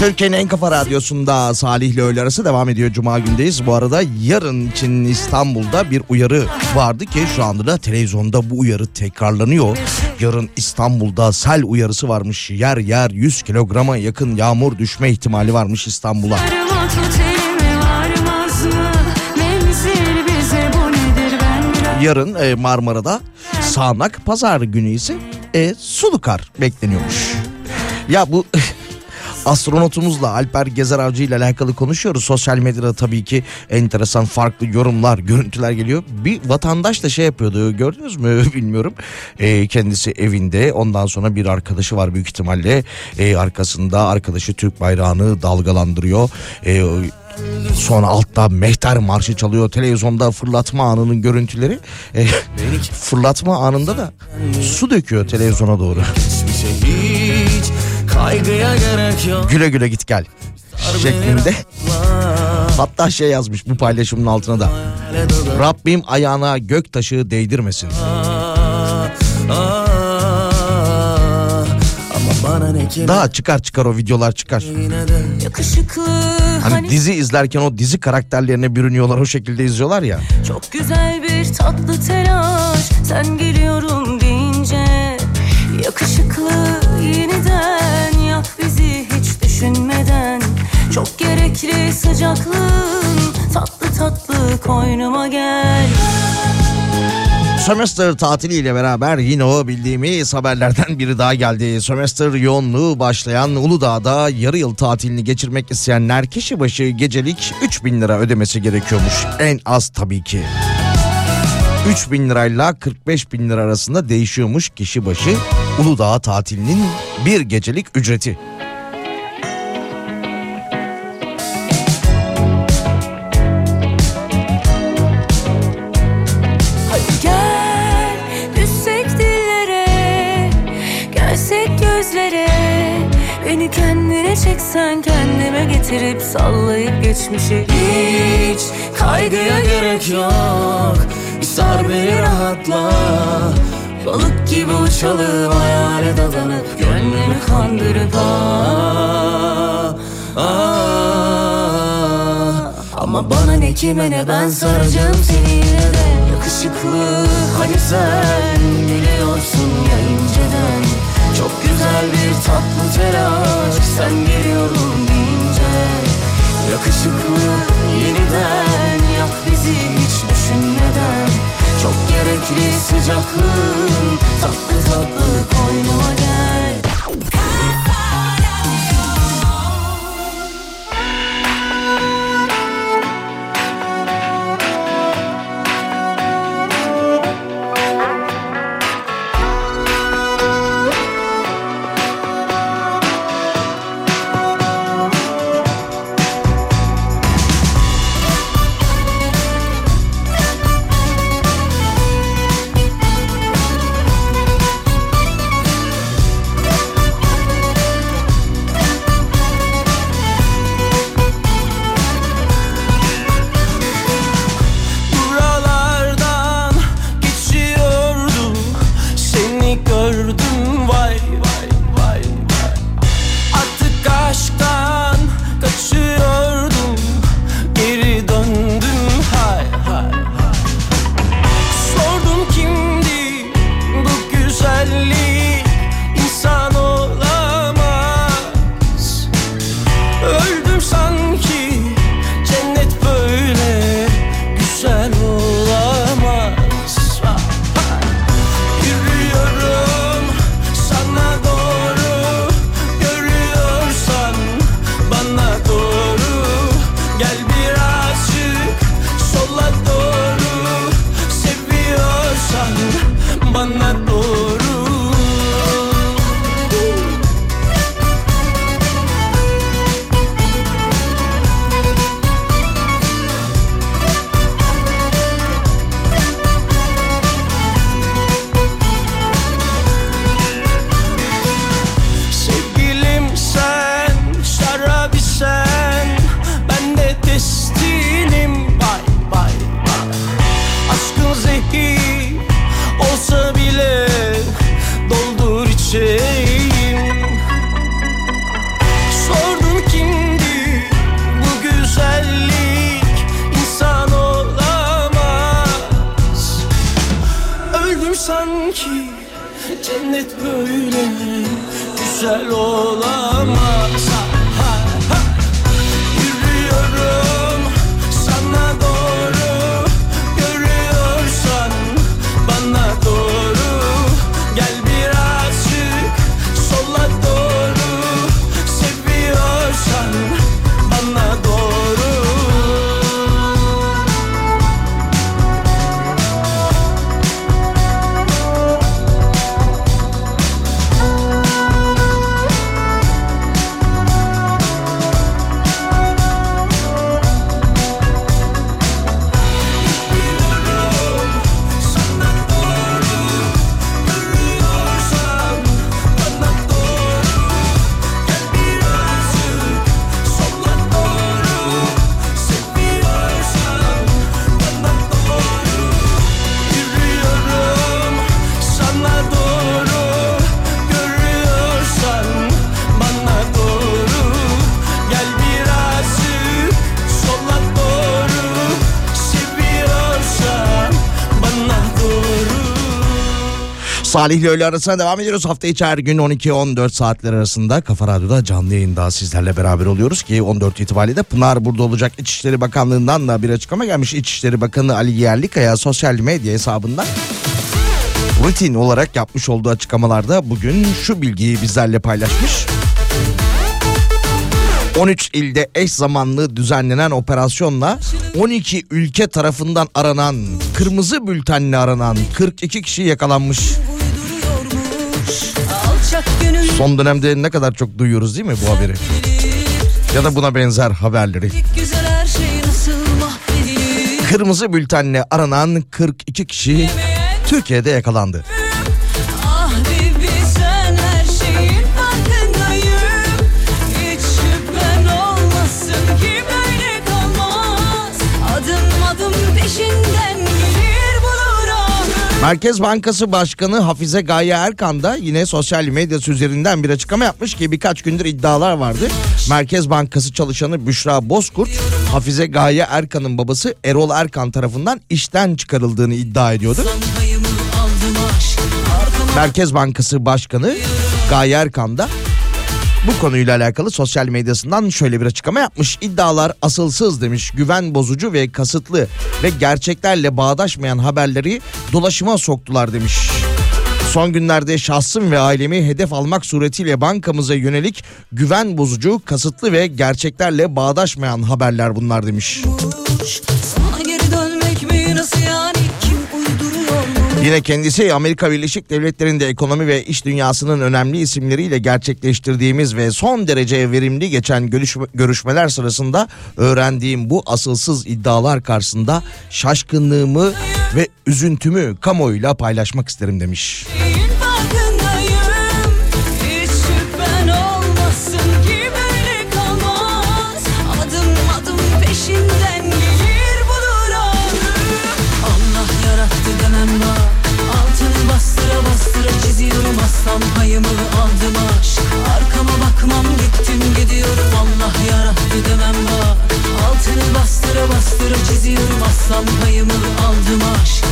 Türkiye'nin en kafa radyosunda Salih ile öğle arası devam ediyor. Cuma gündeyiz. Bu arada yarın için İstanbul'da bir uyarı vardı ki şu anda da televizyonda bu uyarı tekrarlanıyor. Yarın İstanbul'da sel uyarısı varmış. Yer yer 100 kilograma yakın yağmur düşme ihtimali varmış İstanbul'a. Yarın e, Marmara'da sağanak, pazar günü ise e, sulu kar bekleniyormuş. Ya bu astronotumuzla Alper Gezer Avcı ile alakalı konuşuyoruz. Sosyal medyada tabii ki enteresan farklı yorumlar, görüntüler geliyor. Bir vatandaş da şey yapıyordu gördünüz mü bilmiyorum. E, kendisi evinde ondan sonra bir arkadaşı var büyük ihtimalle. E, arkasında arkadaşı Türk bayrağını dalgalandırıyor. E, Sonra altta mehter marşı çalıyor. Televizyonda fırlatma anının görüntüleri. E, fırlatma anında da su döküyor televizyona doğru. Geçmişe hiç kaygıya gerek yok Güle güle git gel şeklinde. Hatta şey yazmış bu paylaşımın altına da. Rabbim ayağına gök taşı değdirmesin. Bana ne ki Daha çıkar çıkar o videolar çıkar. Hani hani dizi izlerken o dizi karakterlerine bürünüyorlar o şekilde izliyorlar ya. Çok güzel bir tatlı telaş Sen geliyorum deyince Yakışıklı düşünmeden Çok gerekli sıcaklığın Tatlı tatlı koynuma gel Sömestr tatiliyle beraber yine o bildiğimiz haberlerden biri daha geldi. Sömestr yoğunluğu başlayan Uludağ'da yarı yıl tatilini geçirmek isteyenler kişi başı gecelik 3000 lira ödemesi gerekiyormuş. En az tabii ki. 3 bin lirayla 45 bin lira arasında değişiyormuş kişi başı Uludağ tatilinin bir gecelik ücreti. Getirip sallayıp geçmişi hiç kaygıya gerek yok. Bir sar beni rahatla. Balık gibi uçalım hayale dadanıp Gönlümü kandırıp ah, ah. Ama bana ne kime ne ben saracağım seni yine de. Yakışıklı hani sen biliyorsun ya inceden. Çok güzel bir tatlı telaş sen geliyorum deyince Yakışıklı yeniden yak bizi hiç düşünmeden. Çok gerekli sıcaklığın Salih ile öğle arasına devam ediyoruz. Hafta içi her gün 12-14 saatler arasında Kafa Radyo'da canlı yayında sizlerle beraber oluyoruz ki 14 itibariyle Pınar burada olacak. İçişleri Bakanlığı'ndan da bir açıklama gelmiş. İçişleri Bakanı Ali Yerlikaya sosyal medya hesabından rutin olarak yapmış olduğu açıklamalarda bugün şu bilgiyi bizlerle paylaşmış. 13 ilde eş zamanlı düzenlenen operasyonla 12 ülke tarafından aranan, kırmızı bültenle aranan 42 kişi yakalanmış. Son dönemde ne kadar çok duyuyoruz değil mi bu haberi? Ya da buna benzer haberleri. şey Kırmızı bültenle aranan 42 kişi Türkiye'de yakalandı. Merkez Bankası Başkanı Hafize Gaye Erkan da yine sosyal medyası üzerinden bir açıklama yapmış ki birkaç gündür iddialar vardı. Merkez Bankası çalışanı Büşra Bozkurt, Hafize Gaye Erkan'ın babası Erol Erkan tarafından işten çıkarıldığını iddia ediyordu. Merkez Bankası Başkanı Gaye Erkan da bu konuyla alakalı sosyal medyasından şöyle bir açıklama yapmış. İddialar asılsız demiş. Güven bozucu ve kasıtlı ve gerçeklerle bağdaşmayan haberleri dolaşıma soktular demiş. Son günlerde şahsım ve ailemi hedef almak suretiyle bankamıza yönelik güven bozucu, kasıtlı ve gerçeklerle bağdaşmayan haberler bunlar demiş. Sana geri dönmek mi nasıl yani Yine kendisi Amerika Birleşik Devletleri'nde ekonomi ve iş dünyasının önemli isimleriyle gerçekleştirdiğimiz ve son derece verimli geçen görüşme- görüşmeler sırasında öğrendiğim bu asılsız iddialar karşısında şaşkınlığımı ve üzüntümü kamuoyuyla paylaşmak isterim demiş. Şeyin payımı aldım aşk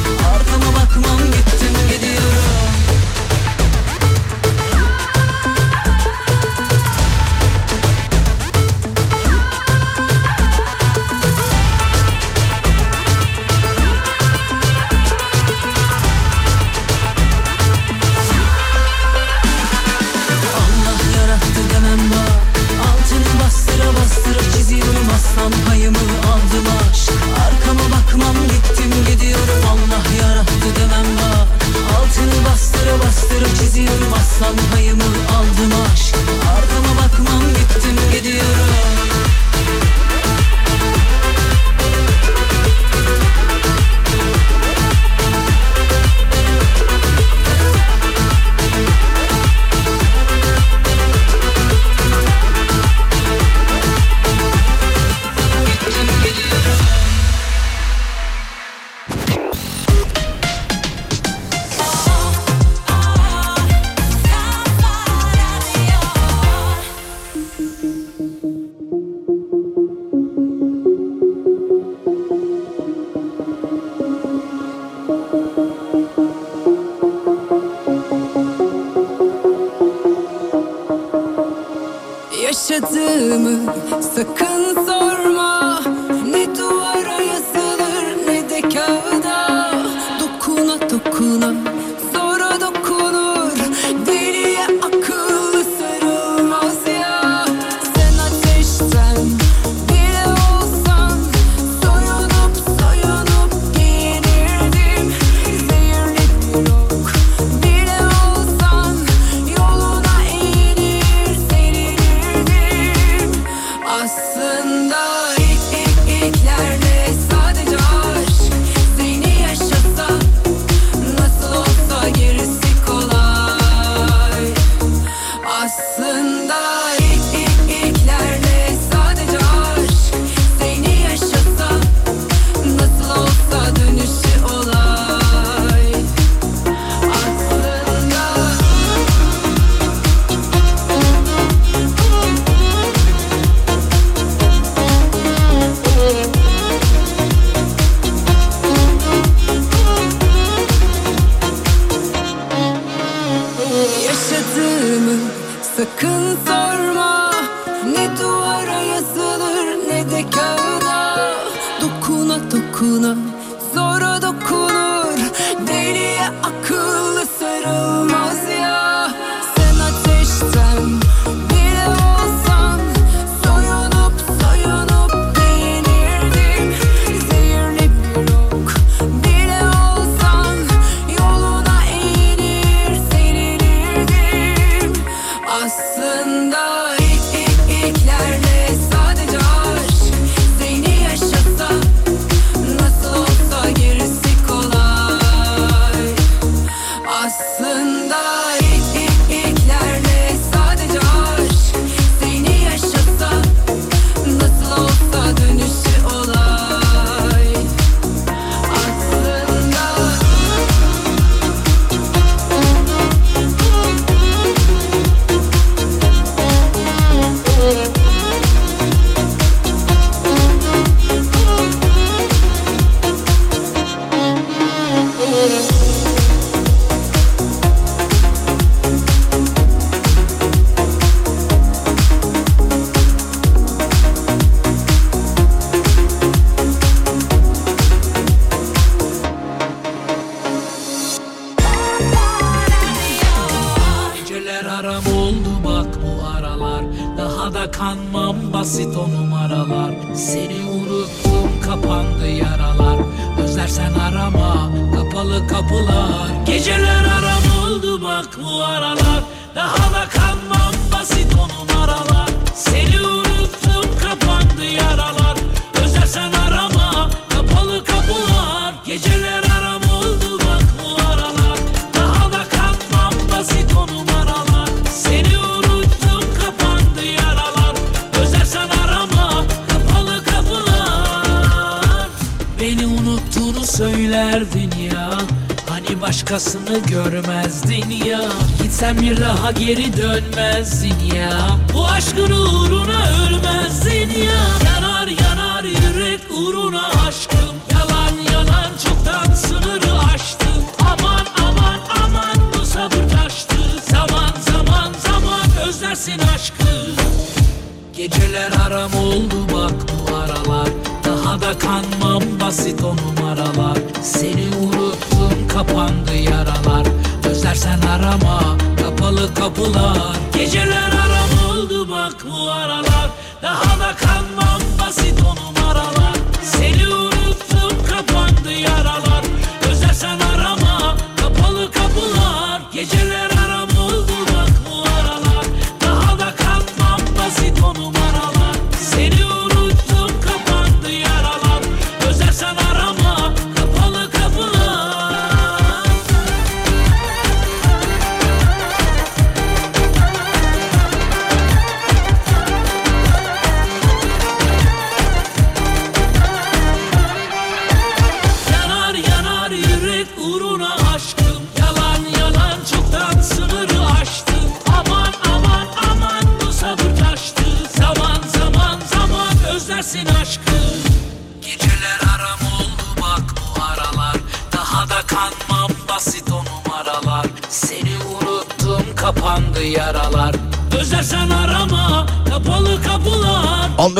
yaşadığımı sakın sorma. Ne duvara yazılır ne de kağıda. Dokuna dokuna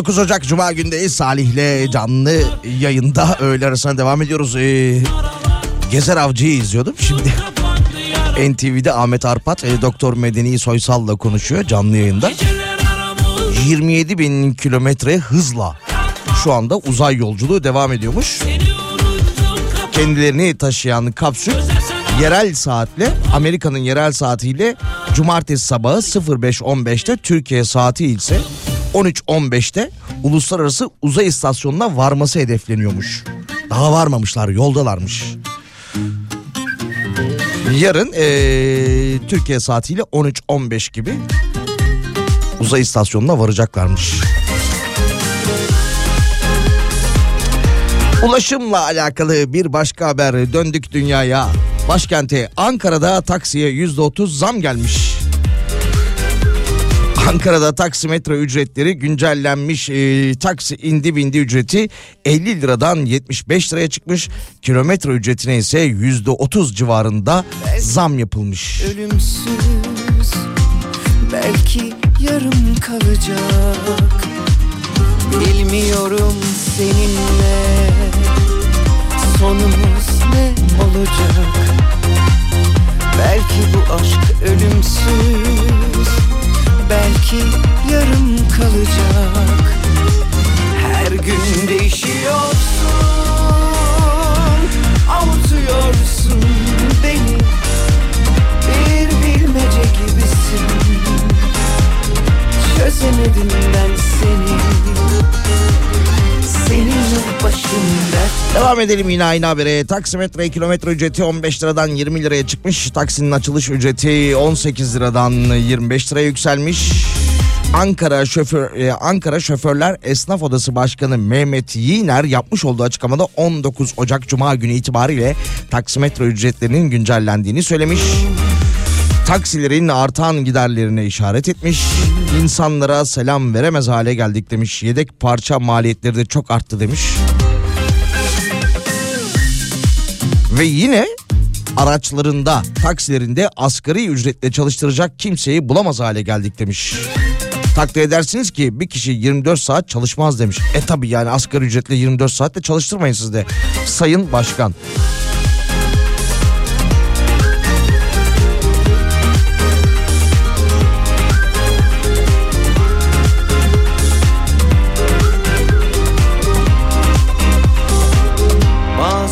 19 Ocak Cuma gündeyiz. Salih'le canlı yayında öğle arasına devam ediyoruz. Ee, Gezer Avcı'yı izliyordum şimdi. NTV'de Ahmet Arpat e, Doktor Medeni Soysal'la konuşuyor canlı yayında. 27 bin kilometre hızla şu anda uzay yolculuğu devam ediyormuş. Kendilerini taşıyan kapsül yerel saatle Amerika'nın yerel saatiyle cumartesi sabahı 05.15'te Türkiye saati ise 13.15'te uluslararası uzay istasyonuna varması hedefleniyormuş. Daha varmamışlar yoldalarmış. Yarın eee, Türkiye saatiyle 13.15 gibi uzay istasyonuna varacaklarmış. Ulaşımla alakalı bir başka haber döndük dünyaya. Başkente Ankara'da taksiye %30 zam gelmiş. Ankara'da taksimetre ücretleri güncellenmiş. Ee, taksi indi bindi ücreti 50 liradan 75 liraya çıkmış. Kilometre ücretine ise %30 civarında zam yapılmış. Ölümsüz belki yarım kalacak Bilmiyorum seninle sonumuz ne olacak Belki bu aşk ölümsüz belki yarım kalacak. Her gün değişiyorsun avutuyorsun beni. Bir bilmece gibisin. Çözemedim ben seni Devam edelim yine aynı habere. Taksimetre kilometre ücreti 15 liradan 20 liraya çıkmış. Taksinin açılış ücreti 18 liradan 25 liraya yükselmiş. Ankara şoför e, Ankara Şoförler Esnaf Odası Başkanı Mehmet Yiğner yapmış olduğu açıklamada 19 Ocak Cuma günü itibariyle taksimetre ücretlerinin güncellendiğini söylemiş. Taksilerin artan giderlerine işaret etmiş. İnsanlara selam veremez hale geldik demiş. Yedek parça maliyetleri de çok arttı demiş. Ve yine araçlarında, taksilerinde asgari ücretle çalıştıracak kimseyi bulamaz hale geldik demiş. Takdir edersiniz ki bir kişi 24 saat çalışmaz demiş. E tabi yani asgari ücretle 24 saatte çalıştırmayın siz de. Sayın Başkan.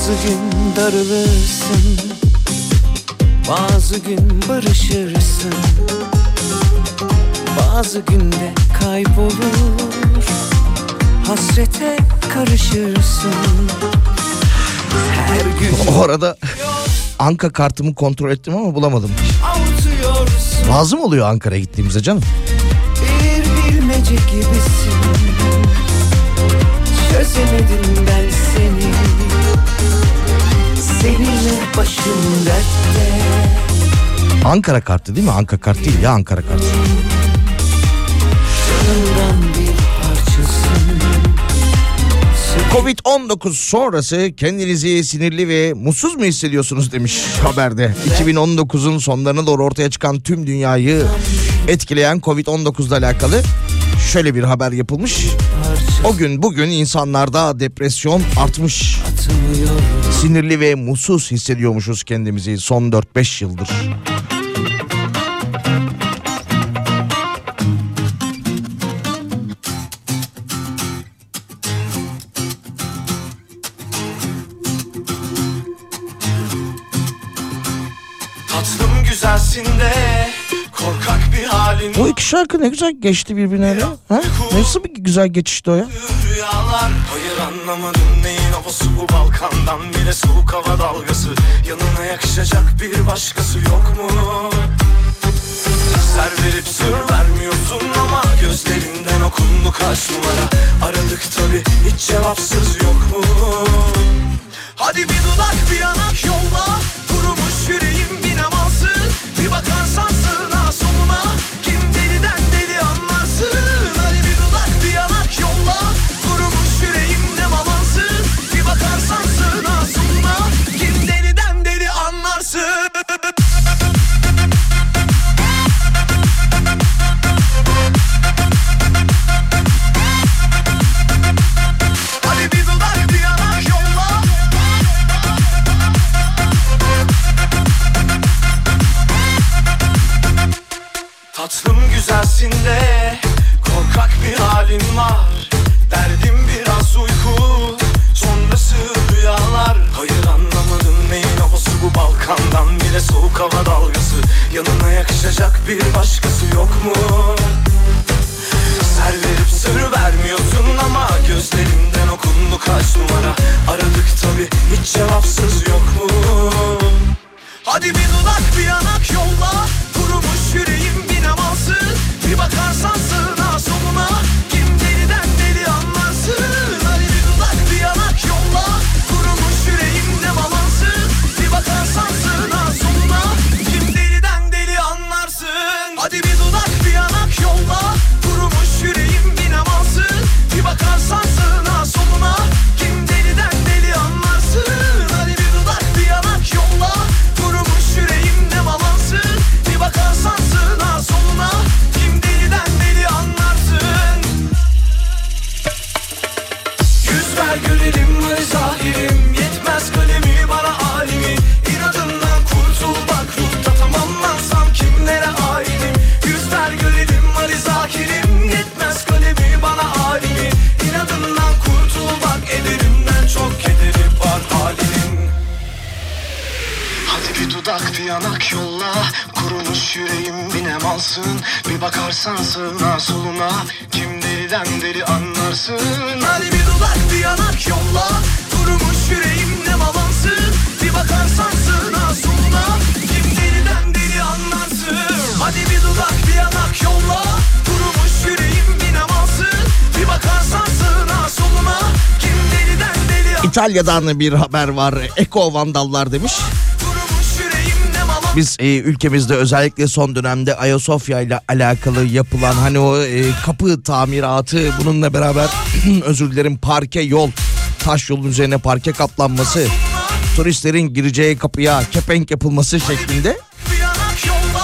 Bazı gün darılırsın Bazı gün barışırsın Bazı günde kaybolur Hasrete karışırsın Her gün O arada Anka kartımı kontrol ettim ama bulamadım. Lazım oluyor Ankara'ya gittiğimizde canım. Bir bilmece gibisin Çözemedim ben Seninle başım dertte Ankara kartı değil mi? Anka kart değil ya Ankara kartı. Canımdan bir parçasın Covid-19 sonrası kendinizi sinirli ve mutsuz mu hissediyorsunuz demiş haberde. 2019'un sonlarına doğru ortaya çıkan tüm dünyayı etkileyen Covid-19 ile alakalı şöyle bir haber yapılmış. O gün bugün insanlarda depresyon artmış. Sinirli ve mutsuz hissediyormuşuz kendimizi son 4-5 yıldır. Tatlım Bu iki şarkı ne güzel geçti birbirine. öyle. Ha? Nasıl bir güzel geçişti o ya? rüyalar Hayır anlamadım neyin havası bu Balkan'dan bile soğuk hava dalgası Yanına yakışacak bir başkası yok mu? Ser verip sır vermiyorsun ama Gözlerinden okundu kaç numara Aradık tabi hiç cevapsız yok mu? Hadi bir dudak bir yanak yolla Kurumuş yüreğim bir namansın Bir bakarsan deli İtalya'dan bir haber var. Eko vandallar demiş. Biz e, ülkemizde özellikle son dönemde Ayasofya ile alakalı yapılan hani o e, kapı tamiratı bununla beraber özür dilerim parke yol taş yolun üzerine parke kaplanması turistlerin gireceği kapıya kepenk yapılması şeklinde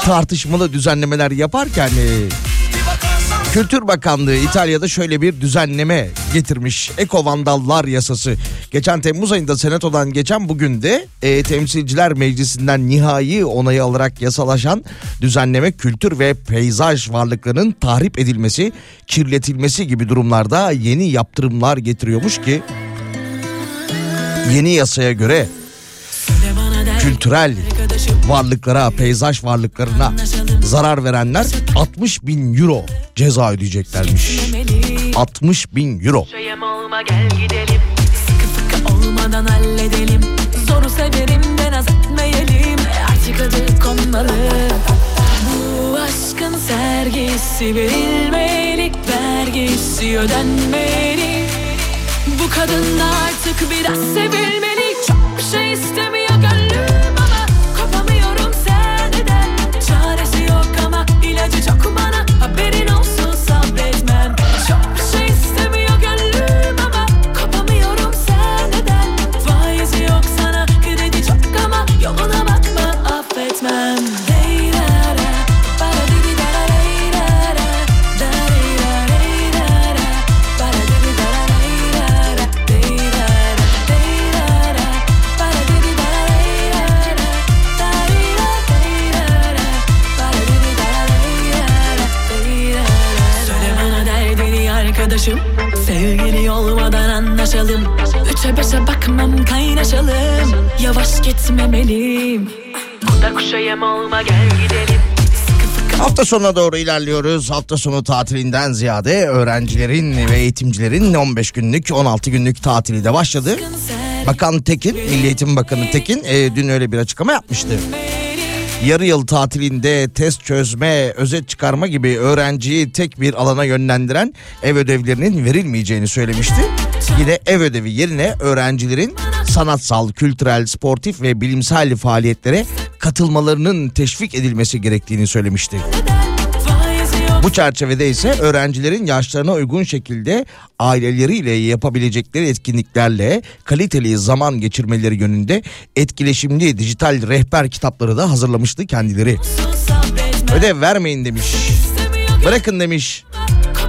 tartışmalı düzenlemeler yaparken e, Kültür Bakanlığı İtalya'da şöyle bir düzenleme getirmiş. Eko vandallar yasası. Geçen Temmuz ayında senatodan geçen bugün de e, Temsilciler Meclisi'nden nihai onayı alarak yasalaşan düzenleme kültür ve peyzaj varlıklarının tahrip edilmesi, kirletilmesi gibi durumlarda yeni yaptırımlar getiriyormuş ki yeni yasaya göre kültürel varlıklara, peyzaj varlıklarına zarar verenler 60 bin euro ceza ödeyeceklermiş. 60 bin euro. Gel gidelim fıkı olmadan halledelim. Zoru severim de naz etmeyelim. Artık adı konmalı. Bu aşkın sergisi verilmeli Vergisi ödenmeli. Bu kadın artık biraz sevilmeli. Çok şey istemiyor gönlüm ama Kopamıyorum senden Çaresi yok ama ilacı çok bana anlaşalım Üçe beşe bakmam kaynaşalım Yavaş gitmemeliyim Kuda kuşa yem olma gel gidelim Hafta sonuna doğru ilerliyoruz. Hafta sonu tatilinden ziyade öğrencilerin ve eğitimcilerin 15 günlük 16 günlük tatili de başladı. Bakan Tekin, Milli Eğitim Bakanı Tekin e, dün öyle bir açıklama yapmıştı. Yarı yıl tatilinde test çözme, özet çıkarma gibi öğrenciyi tek bir alana yönlendiren ev ödevlerinin verilmeyeceğini söylemişti. Yine ev ödevi yerine öğrencilerin sanatsal, kültürel, sportif ve bilimsel faaliyetlere katılmalarının teşvik edilmesi gerektiğini söylemişti. Bu çerçevede ise öğrencilerin yaşlarına uygun şekilde aileleriyle yapabilecekleri etkinliklerle kaliteli zaman geçirmeleri yönünde etkileşimli dijital rehber kitapları da hazırlamıştı kendileri. Ödev vermeyin demiş. Bırakın demiş.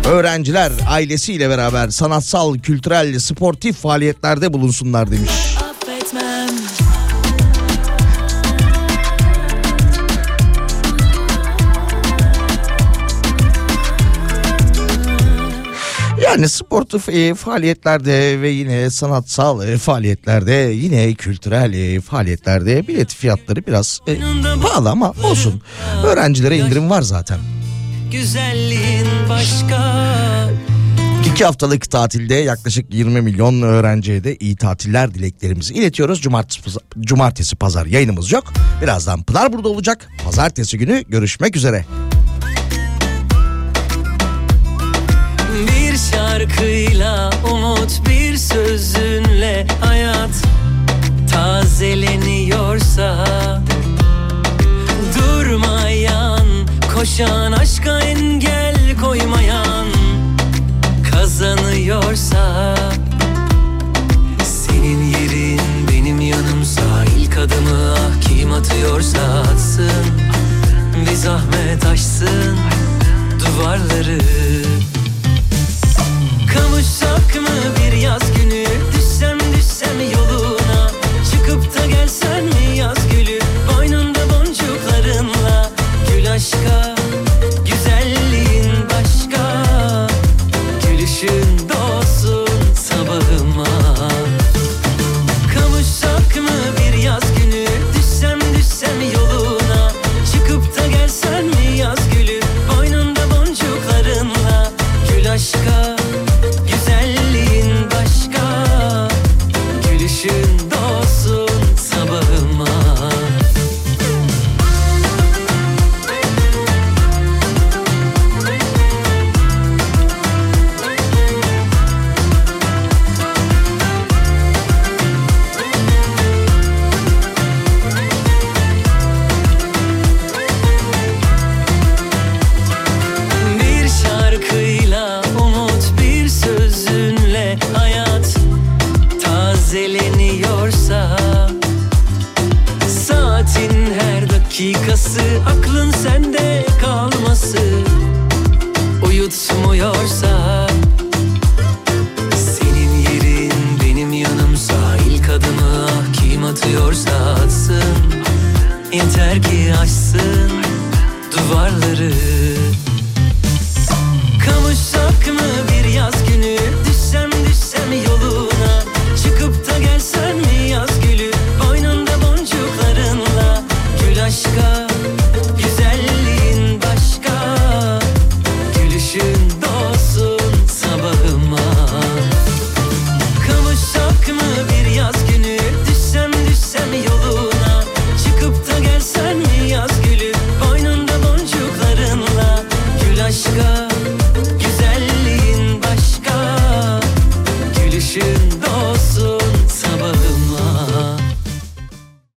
Öğrenciler ailesiyle beraber sanatsal, kültürel, sportif faaliyetlerde bulunsunlar demiş. Yani sportif e, faaliyetlerde ve yine sanatsal e, faaliyetlerde yine kültürel e, faaliyetlerde bilet fiyatları biraz e, pahalı ama olsun. Öğrencilere indirim var zaten. Güzelliğin başka İki haftalık tatilde yaklaşık 20 milyon öğrenciye de iyi tatiller dileklerimizi iletiyoruz. Cumartesi, cumartesi pazar yayınımız yok. Birazdan Pınar burada olacak. Pazartesi günü görüşmek üzere. Bir şarkıyla umut bir sözünle hayat tazeleniyorsa koşan aşka engel koymayan kazanıyorsa Senin yerin benim yanımsa ilk adımı ah kim atıyorsa atsın Bir zahmet aşsın duvarları. Kavuşsak mı bir